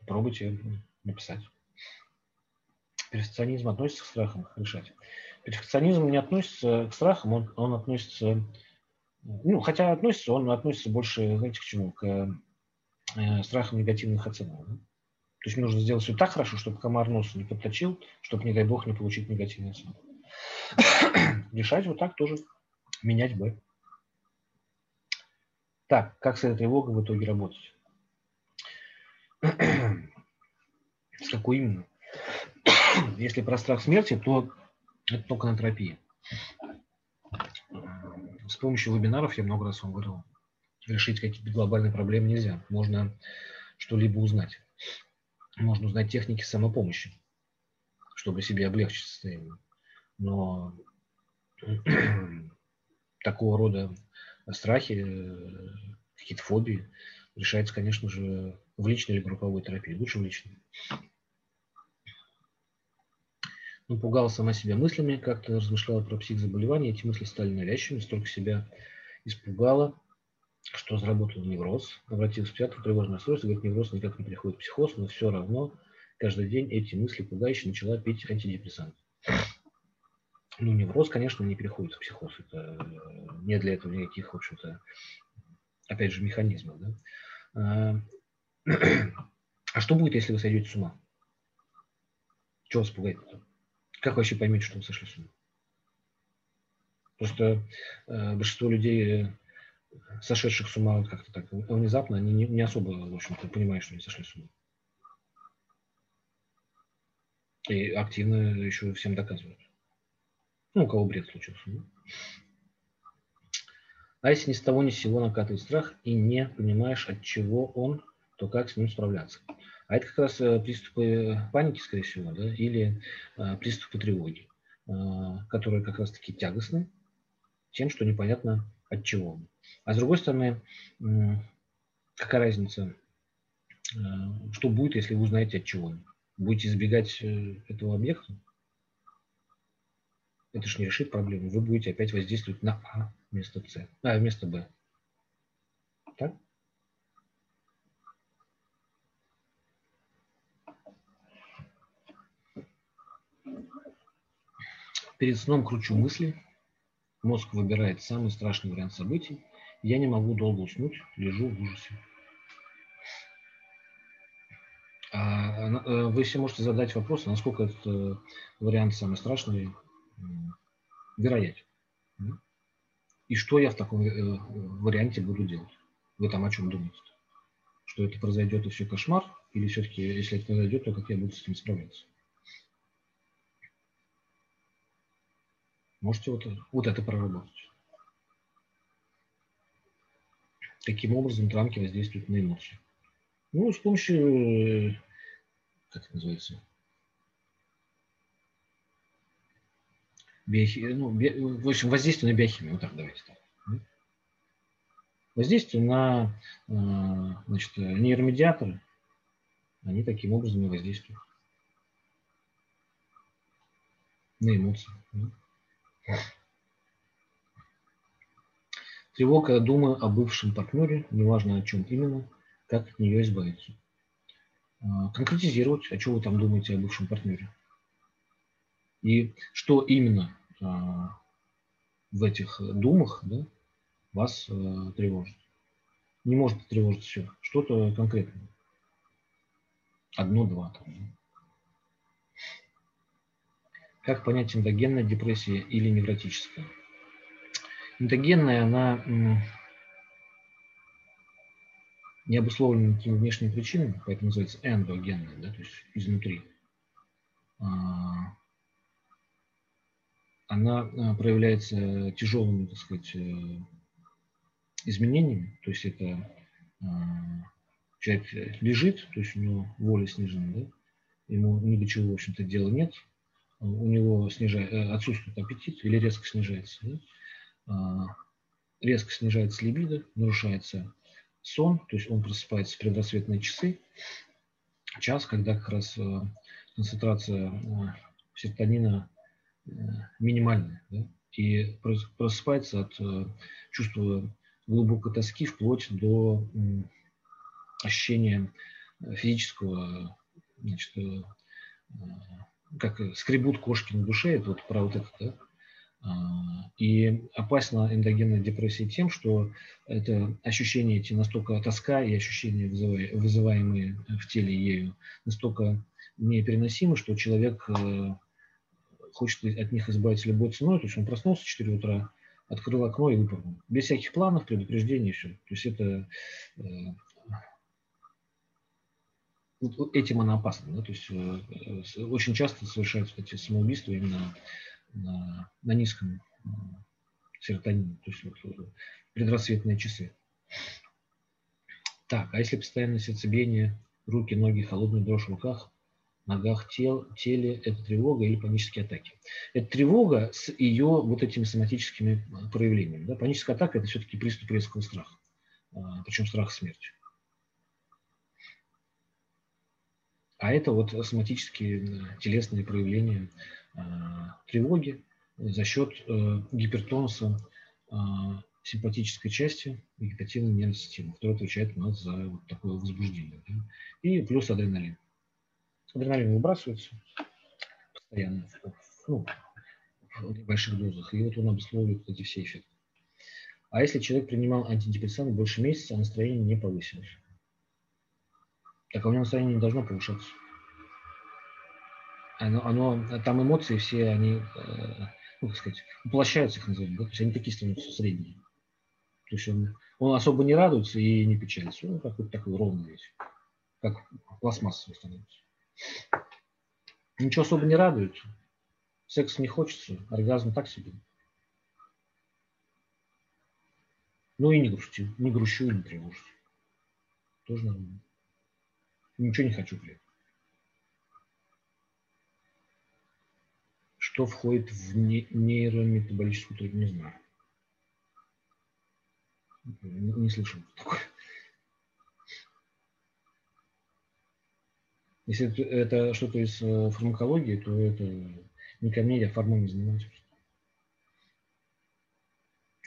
Попробуйте написать. Перфекционизм относится к страхам решать. Перфекционизм не относится к страхам, он, он относится, ну, хотя относится, он относится больше, знаете, к чему? К э, страхам негативных оценок. Да? То есть нужно сделать все так хорошо, чтобы комар нос не подточил, чтобы, не дай бог, не получить негативную оценку. Решать вот так тоже, менять Б. Так, как с этой тревогой в итоге работать? С какой именно? Если про страх смерти, то это только на терапии. С помощью вебинаров, я много раз вам говорил, решить какие-то глобальные проблемы нельзя. Можно что-либо узнать. Можно узнать техники самопомощи, чтобы себе облегчить состояние. Но такого рода страхи, какие-то фобии решается, конечно же, в личной или групповой терапии. Лучше в личной. Напугала сама себя мыслями, как-то размышляла про психзаболевания, эти мысли стали навязчивыми, столько себя испугала, что заработал невроз, обратилась к психиатру, тревожное расстройство, говорит, невроз никак не приходит в психоз, но все равно каждый день эти мысли пугающие начала пить антидепрессанты. Ну, невроз, конечно, не переходит в психоз. Это э, не для этого никаких, в общем-то, опять же, механизмов. Да? А, а что будет, если вы сойдете с ума? Что вас пугает? -то? Как вообще поймете, что вы сошли с ума? Просто э, большинство людей, э, сошедших с ума как-то так внезапно, они не, не особо, в общем-то, понимают, что они сошли с ума. И активно еще всем доказывают. Ну, у кого бред случился. Да? А если ни с того ни с сего накатывает страх и не понимаешь, от чего он, то как с ним справляться? А это как раз э, приступы паники, скорее всего, да, или а, приступы тревоги, а, которые как раз-таки тягостны тем, что непонятно от чего. А с другой стороны, какая разница, что будет, если вы узнаете от чего? Будете избегать э, этого объекта? Это же не решит проблему. Вы будете опять воздействовать на А вместо С, а вместо Б. Так? Перед сном кручу мысли. Мозг выбирает самый страшный вариант событий. Я не могу долго уснуть, лежу в ужасе. А, э, вы все можете задать вопрос, насколько этот э, вариант самый страшный вероятен. И что я в таком э, варианте буду делать? Вы там о чем думаете? Что это произойдет и все кошмар? Или все-таки, если это произойдет, то как я буду с этим справляться? Можете вот, вот это проработать. Каким образом трамки воздействуют на эмоции? Ну, с помощью, э, как это называется, биохи... ну, би... в общем, воздействие на биохимию, вот так давайте так. Воздействие на э, значит, нейромедиаторы, они таким образом и воздействуют на эмоции. Тревога, думаю о бывшем партнере, неважно о чем именно, как от нее избавиться. А, конкретизировать, о чем вы там думаете о бывшем партнере. И что именно а, в этих думах да, вас а, тревожит. Не может тревожить все, что-то конкретное. Одно-два. Как понять эндогенная депрессия или невротическая? Эндогенная, она не обусловлена никакими внешними причинами, поэтому называется эндогенная, да, то есть изнутри. А, она а, проявляется тяжелыми, так сказать, э, изменениями, то есть это а, человек лежит, то есть у него воля снижена, да, ему ни до чего, в общем-то, дела нет, у него снижает, отсутствует аппетит или резко снижается. Да? Резко снижается либидо, нарушается сон, то есть он просыпается в предрассветные часы, час, когда как раз концентрация серотонина минимальная. Да? И просыпается от чувства глубокой тоски вплоть до ощущения физического, значит, э, как скребут кошки на душе, это вот про вот это, да? А, и опасна эндогенная депрессия тем, что это ощущения эти настолько тоска и ощущения, вызываемые в теле ею, настолько непереносимы, что человек э, хочет от них избавиться любой ценой. То есть он проснулся в 4 утра, открыл окно и выпрыгнул. Без всяких планов, предупреждений, все. То есть это э, этим она опасна. Да? То есть э, очень часто совершаются эти самоубийства именно на, на низком э, серотонине, то есть вот, предрассветные часы. Так, а если постоянное сердцебиение, руки, ноги, холодный дрожь в руках, ногах, тел, теле, это тревога или панические атаки. Это тревога с ее вот этими соматическими проявлениями. Да? Паническая атака – это все-таки приступ резкого страха, а, причем страх смерти. А это вот соматические телесные проявления э, тревоги за счет э, гипертонуса э, симпатической части вегетативной нервной системы, которая отвечает у нас за вот такое возбуждение. Да? И плюс адреналин. Адреналин выбрасывается постоянно ну, в больших дозах, и вот он обусловливает эти все эффекты. А если человек принимал антидепрессанты больше месяца, а настроение не повысилось? Так у него настроение не должно повышаться. Оно, оно, там эмоции все, они, э, ну, как сказать, уплощаются, их назовем, да? то есть они такие становятся средние. То есть он, он особо не радуется и не печалится. Он какой-то такой ровный весь, как пластмассовый становится. Ничего особо не радует. Секс не хочется, оргазм так себе. Ну и не грусти, не грущу и не тревожусь. Тоже нормально. Ничего не хочу клеить. Что входит в нейрометаболическую точку, не знаю. Не, не слышал такое. Если это, что-то из э, фармакологии, то это не ко мне, я фармой занимаюсь.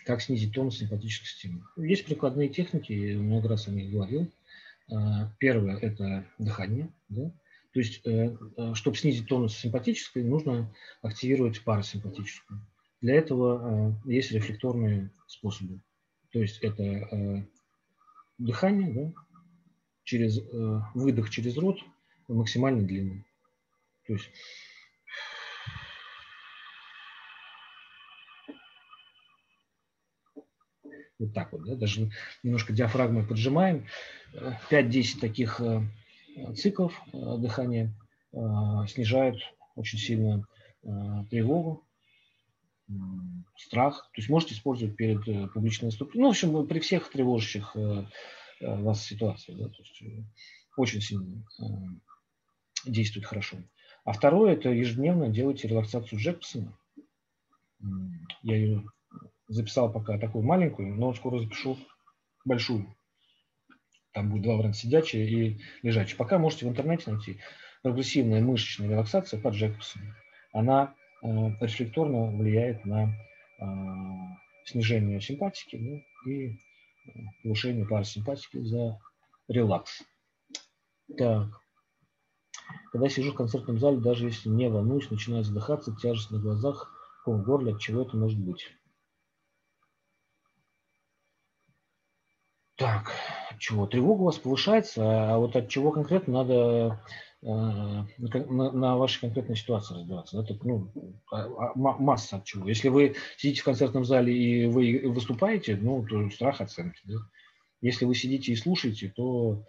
Как снизить тонус симпатической системы? Есть прикладные техники, я много раз о них говорил. А, первое – это дыхание. Да? То есть, э, э, чтобы снизить тонус симпатической, нужно активировать парасимпатическую. Для этого есть рефлекторные способы. То есть это дыхание, да? через выдох через рот максимально длинный. То есть Вот так вот, да, даже немножко диафрагмой поджимаем. 5-10 таких э, циклов э, дыхания э, снижают очень сильно тревогу, страх. То есть можете использовать перед публичным выступлением. Ну, в общем, при всех тревожащих вас ситуациях. Да, то есть очень сильно действует хорошо. А второе, это ежедневно делайте релаксацию Джекпсона. Я ее записал пока такую маленькую, но скоро запишу большую. Там будет два варианта, сидячая и лежачая. Пока можете в интернете найти прогрессивная мышечная релаксация по Джекобсону. Она э, рефлекторно влияет на э, снижение симпатики ну, и э, повышение парасимпатики за релакс. Так. Когда сижу в концертном зале, даже если не волнуюсь, начинаю задыхаться, тяжесть на глазах, ком в горле, от чего это может быть? Так, чего? Тревога у вас повышается, а вот от чего конкретно надо э, на, на вашей конкретной ситуации разбираться. Да? Так, ну, а, а, масса от чего. Если вы сидите в концертном зале и вы выступаете, ну, то страх оценки. Да? Если вы сидите и слушаете, то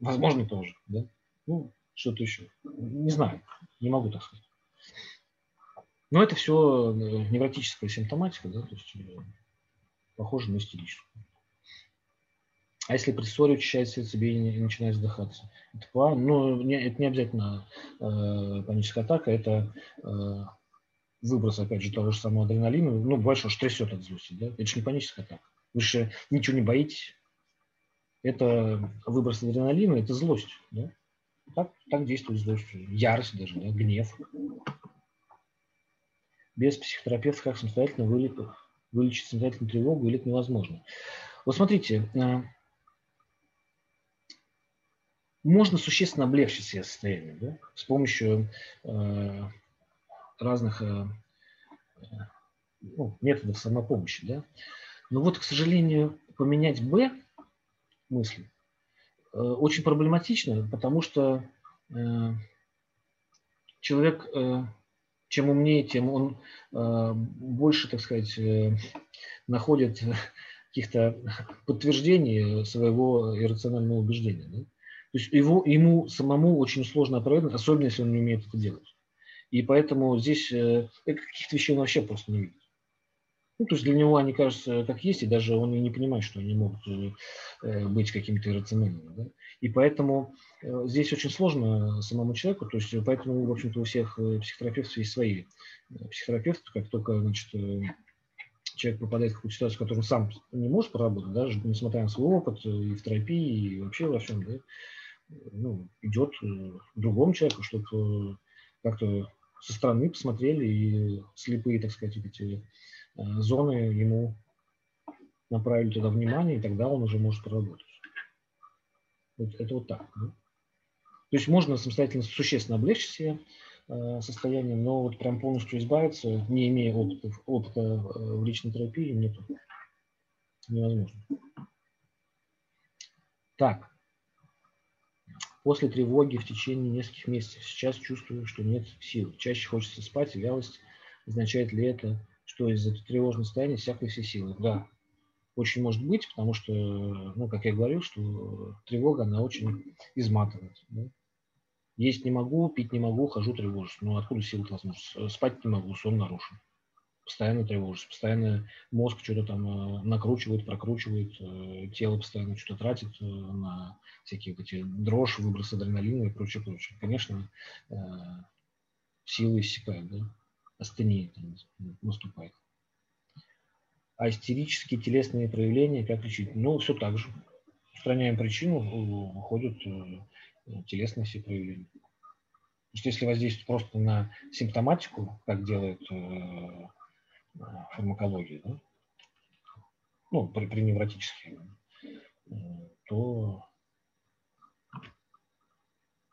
возможно тоже. Да? Ну, что-то еще. Не знаю, не могу так сказать. Но это все э, невротическая симптоматика, да, то есть э, похоже на истерическую. А если при ссоре учащается сердцебиение и начинает задыхаться? Это план, ну, не, это не обязательно э, паническая атака, это э, выброс, опять же, того же самого адреналина. Ну, бывает, что трясет от злости, да? Это же не паническая атака. Вы же ничего не боитесь. Это выброс адреналина, это злость, да? Так, так действует злость, ярость даже, да? гнев. Без психотерапевта как самостоятельно вылечить самостоятельную тревогу или это невозможно. Вот смотрите, э, можно существенно облегчить себе состояние да, с помощью э, разных э, ну, методов самопомощи. Да. Но вот, к сожалению, поменять «Б» мысли очень проблематично, потому что э, человек, э, чем умнее, тем он э, больше, так сказать, э, находит каких-то подтверждений своего иррационального убеждения. Да? То есть его, ему самому очень сложно опровергнуть, особенно если он не умеет это делать. И поэтому здесь э, каких-то вещей он вообще просто не видит. Ну, то есть для него они кажутся как есть, и даже он и не понимает, что они могут э, э, быть какими-то иррациональными. Да? И поэтому здесь очень сложно самому человеку, то есть поэтому, в общем-то, у всех психотерапевтов есть свои психотерапевты, как только, значит, человек попадает в какую-то ситуацию, в которой он сам не может поработать, даже несмотря на свой опыт и в терапии, и вообще во всем, да, ну, идет э, другому человеку, чтобы э, как-то со стороны посмотрели и слепые, так сказать, эти э, зоны ему направили туда внимание, и тогда он уже может проработать. Вот это вот так. Да? То есть можно самостоятельно существенно облегчить себе состояние, но вот прям полностью избавиться, не имея опыта, опыта в личной терапии, нет. Невозможно. Так. После тревоги в течение нескольких месяцев сейчас чувствую, что нет сил. Чаще хочется спать, вялость. Означает ли это, что из-за тревожного состояния иссякли все силы? Да, очень может быть, потому что, ну, как я говорил, что тревога, она очень изматывает. Да? Есть не могу, пить не могу, хожу тревожусь. Ну, откуда силы возможность? Спать не могу, сон нарушен постоянно тревожишься, постоянно мозг что-то там э, накручивает, прокручивает, э, тело постоянно что-то тратит э, на всякие эти дрожь, выброс адреналина и прочее, прочее. Конечно, силы иссякают, да? Астения наступает. А истерические телесные проявления как лечить? Ну, все так же. Устраняем причину, выходят телесные все проявления. Потому что если воздействовать просто на симптоматику, как делают фармакологии, да? ну, при, при невротических, то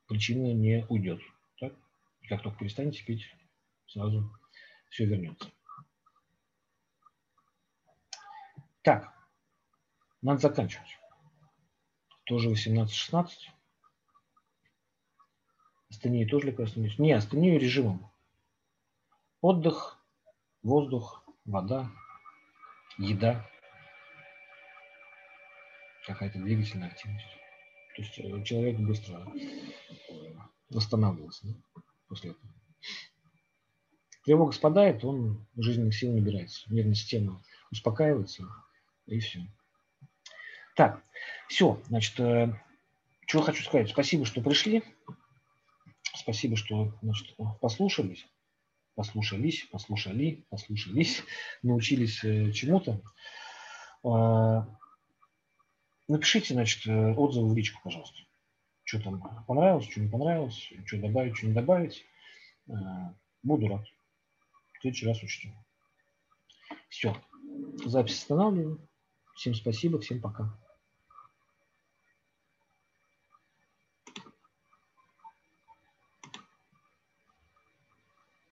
причина не уйдет. Так? Как только перестанете пить, сразу все вернется. Так, надо заканчивать. Тоже 18-16. Астению тоже лекарственный. Не, астению режимом. Отдых, воздух, вода, еда, какая-то двигательная активность. То есть э, человек быстро восстанавливается да, после этого. Тревога спадает, он жизненных сил набирается, нервная система успокаивается, и все. Так, все, значит, э, что хочу сказать. Спасибо, что пришли. Спасибо, что значит, послушались послушались, послушали, послушались, научились э, чему-то. А, напишите, значит, э, отзывы в личку, пожалуйста. Что там понравилось, что не понравилось, что добавить, что не добавить. А, буду рад. В следующий раз учтем. Все. Запись останавливаю. Всем спасибо, всем пока.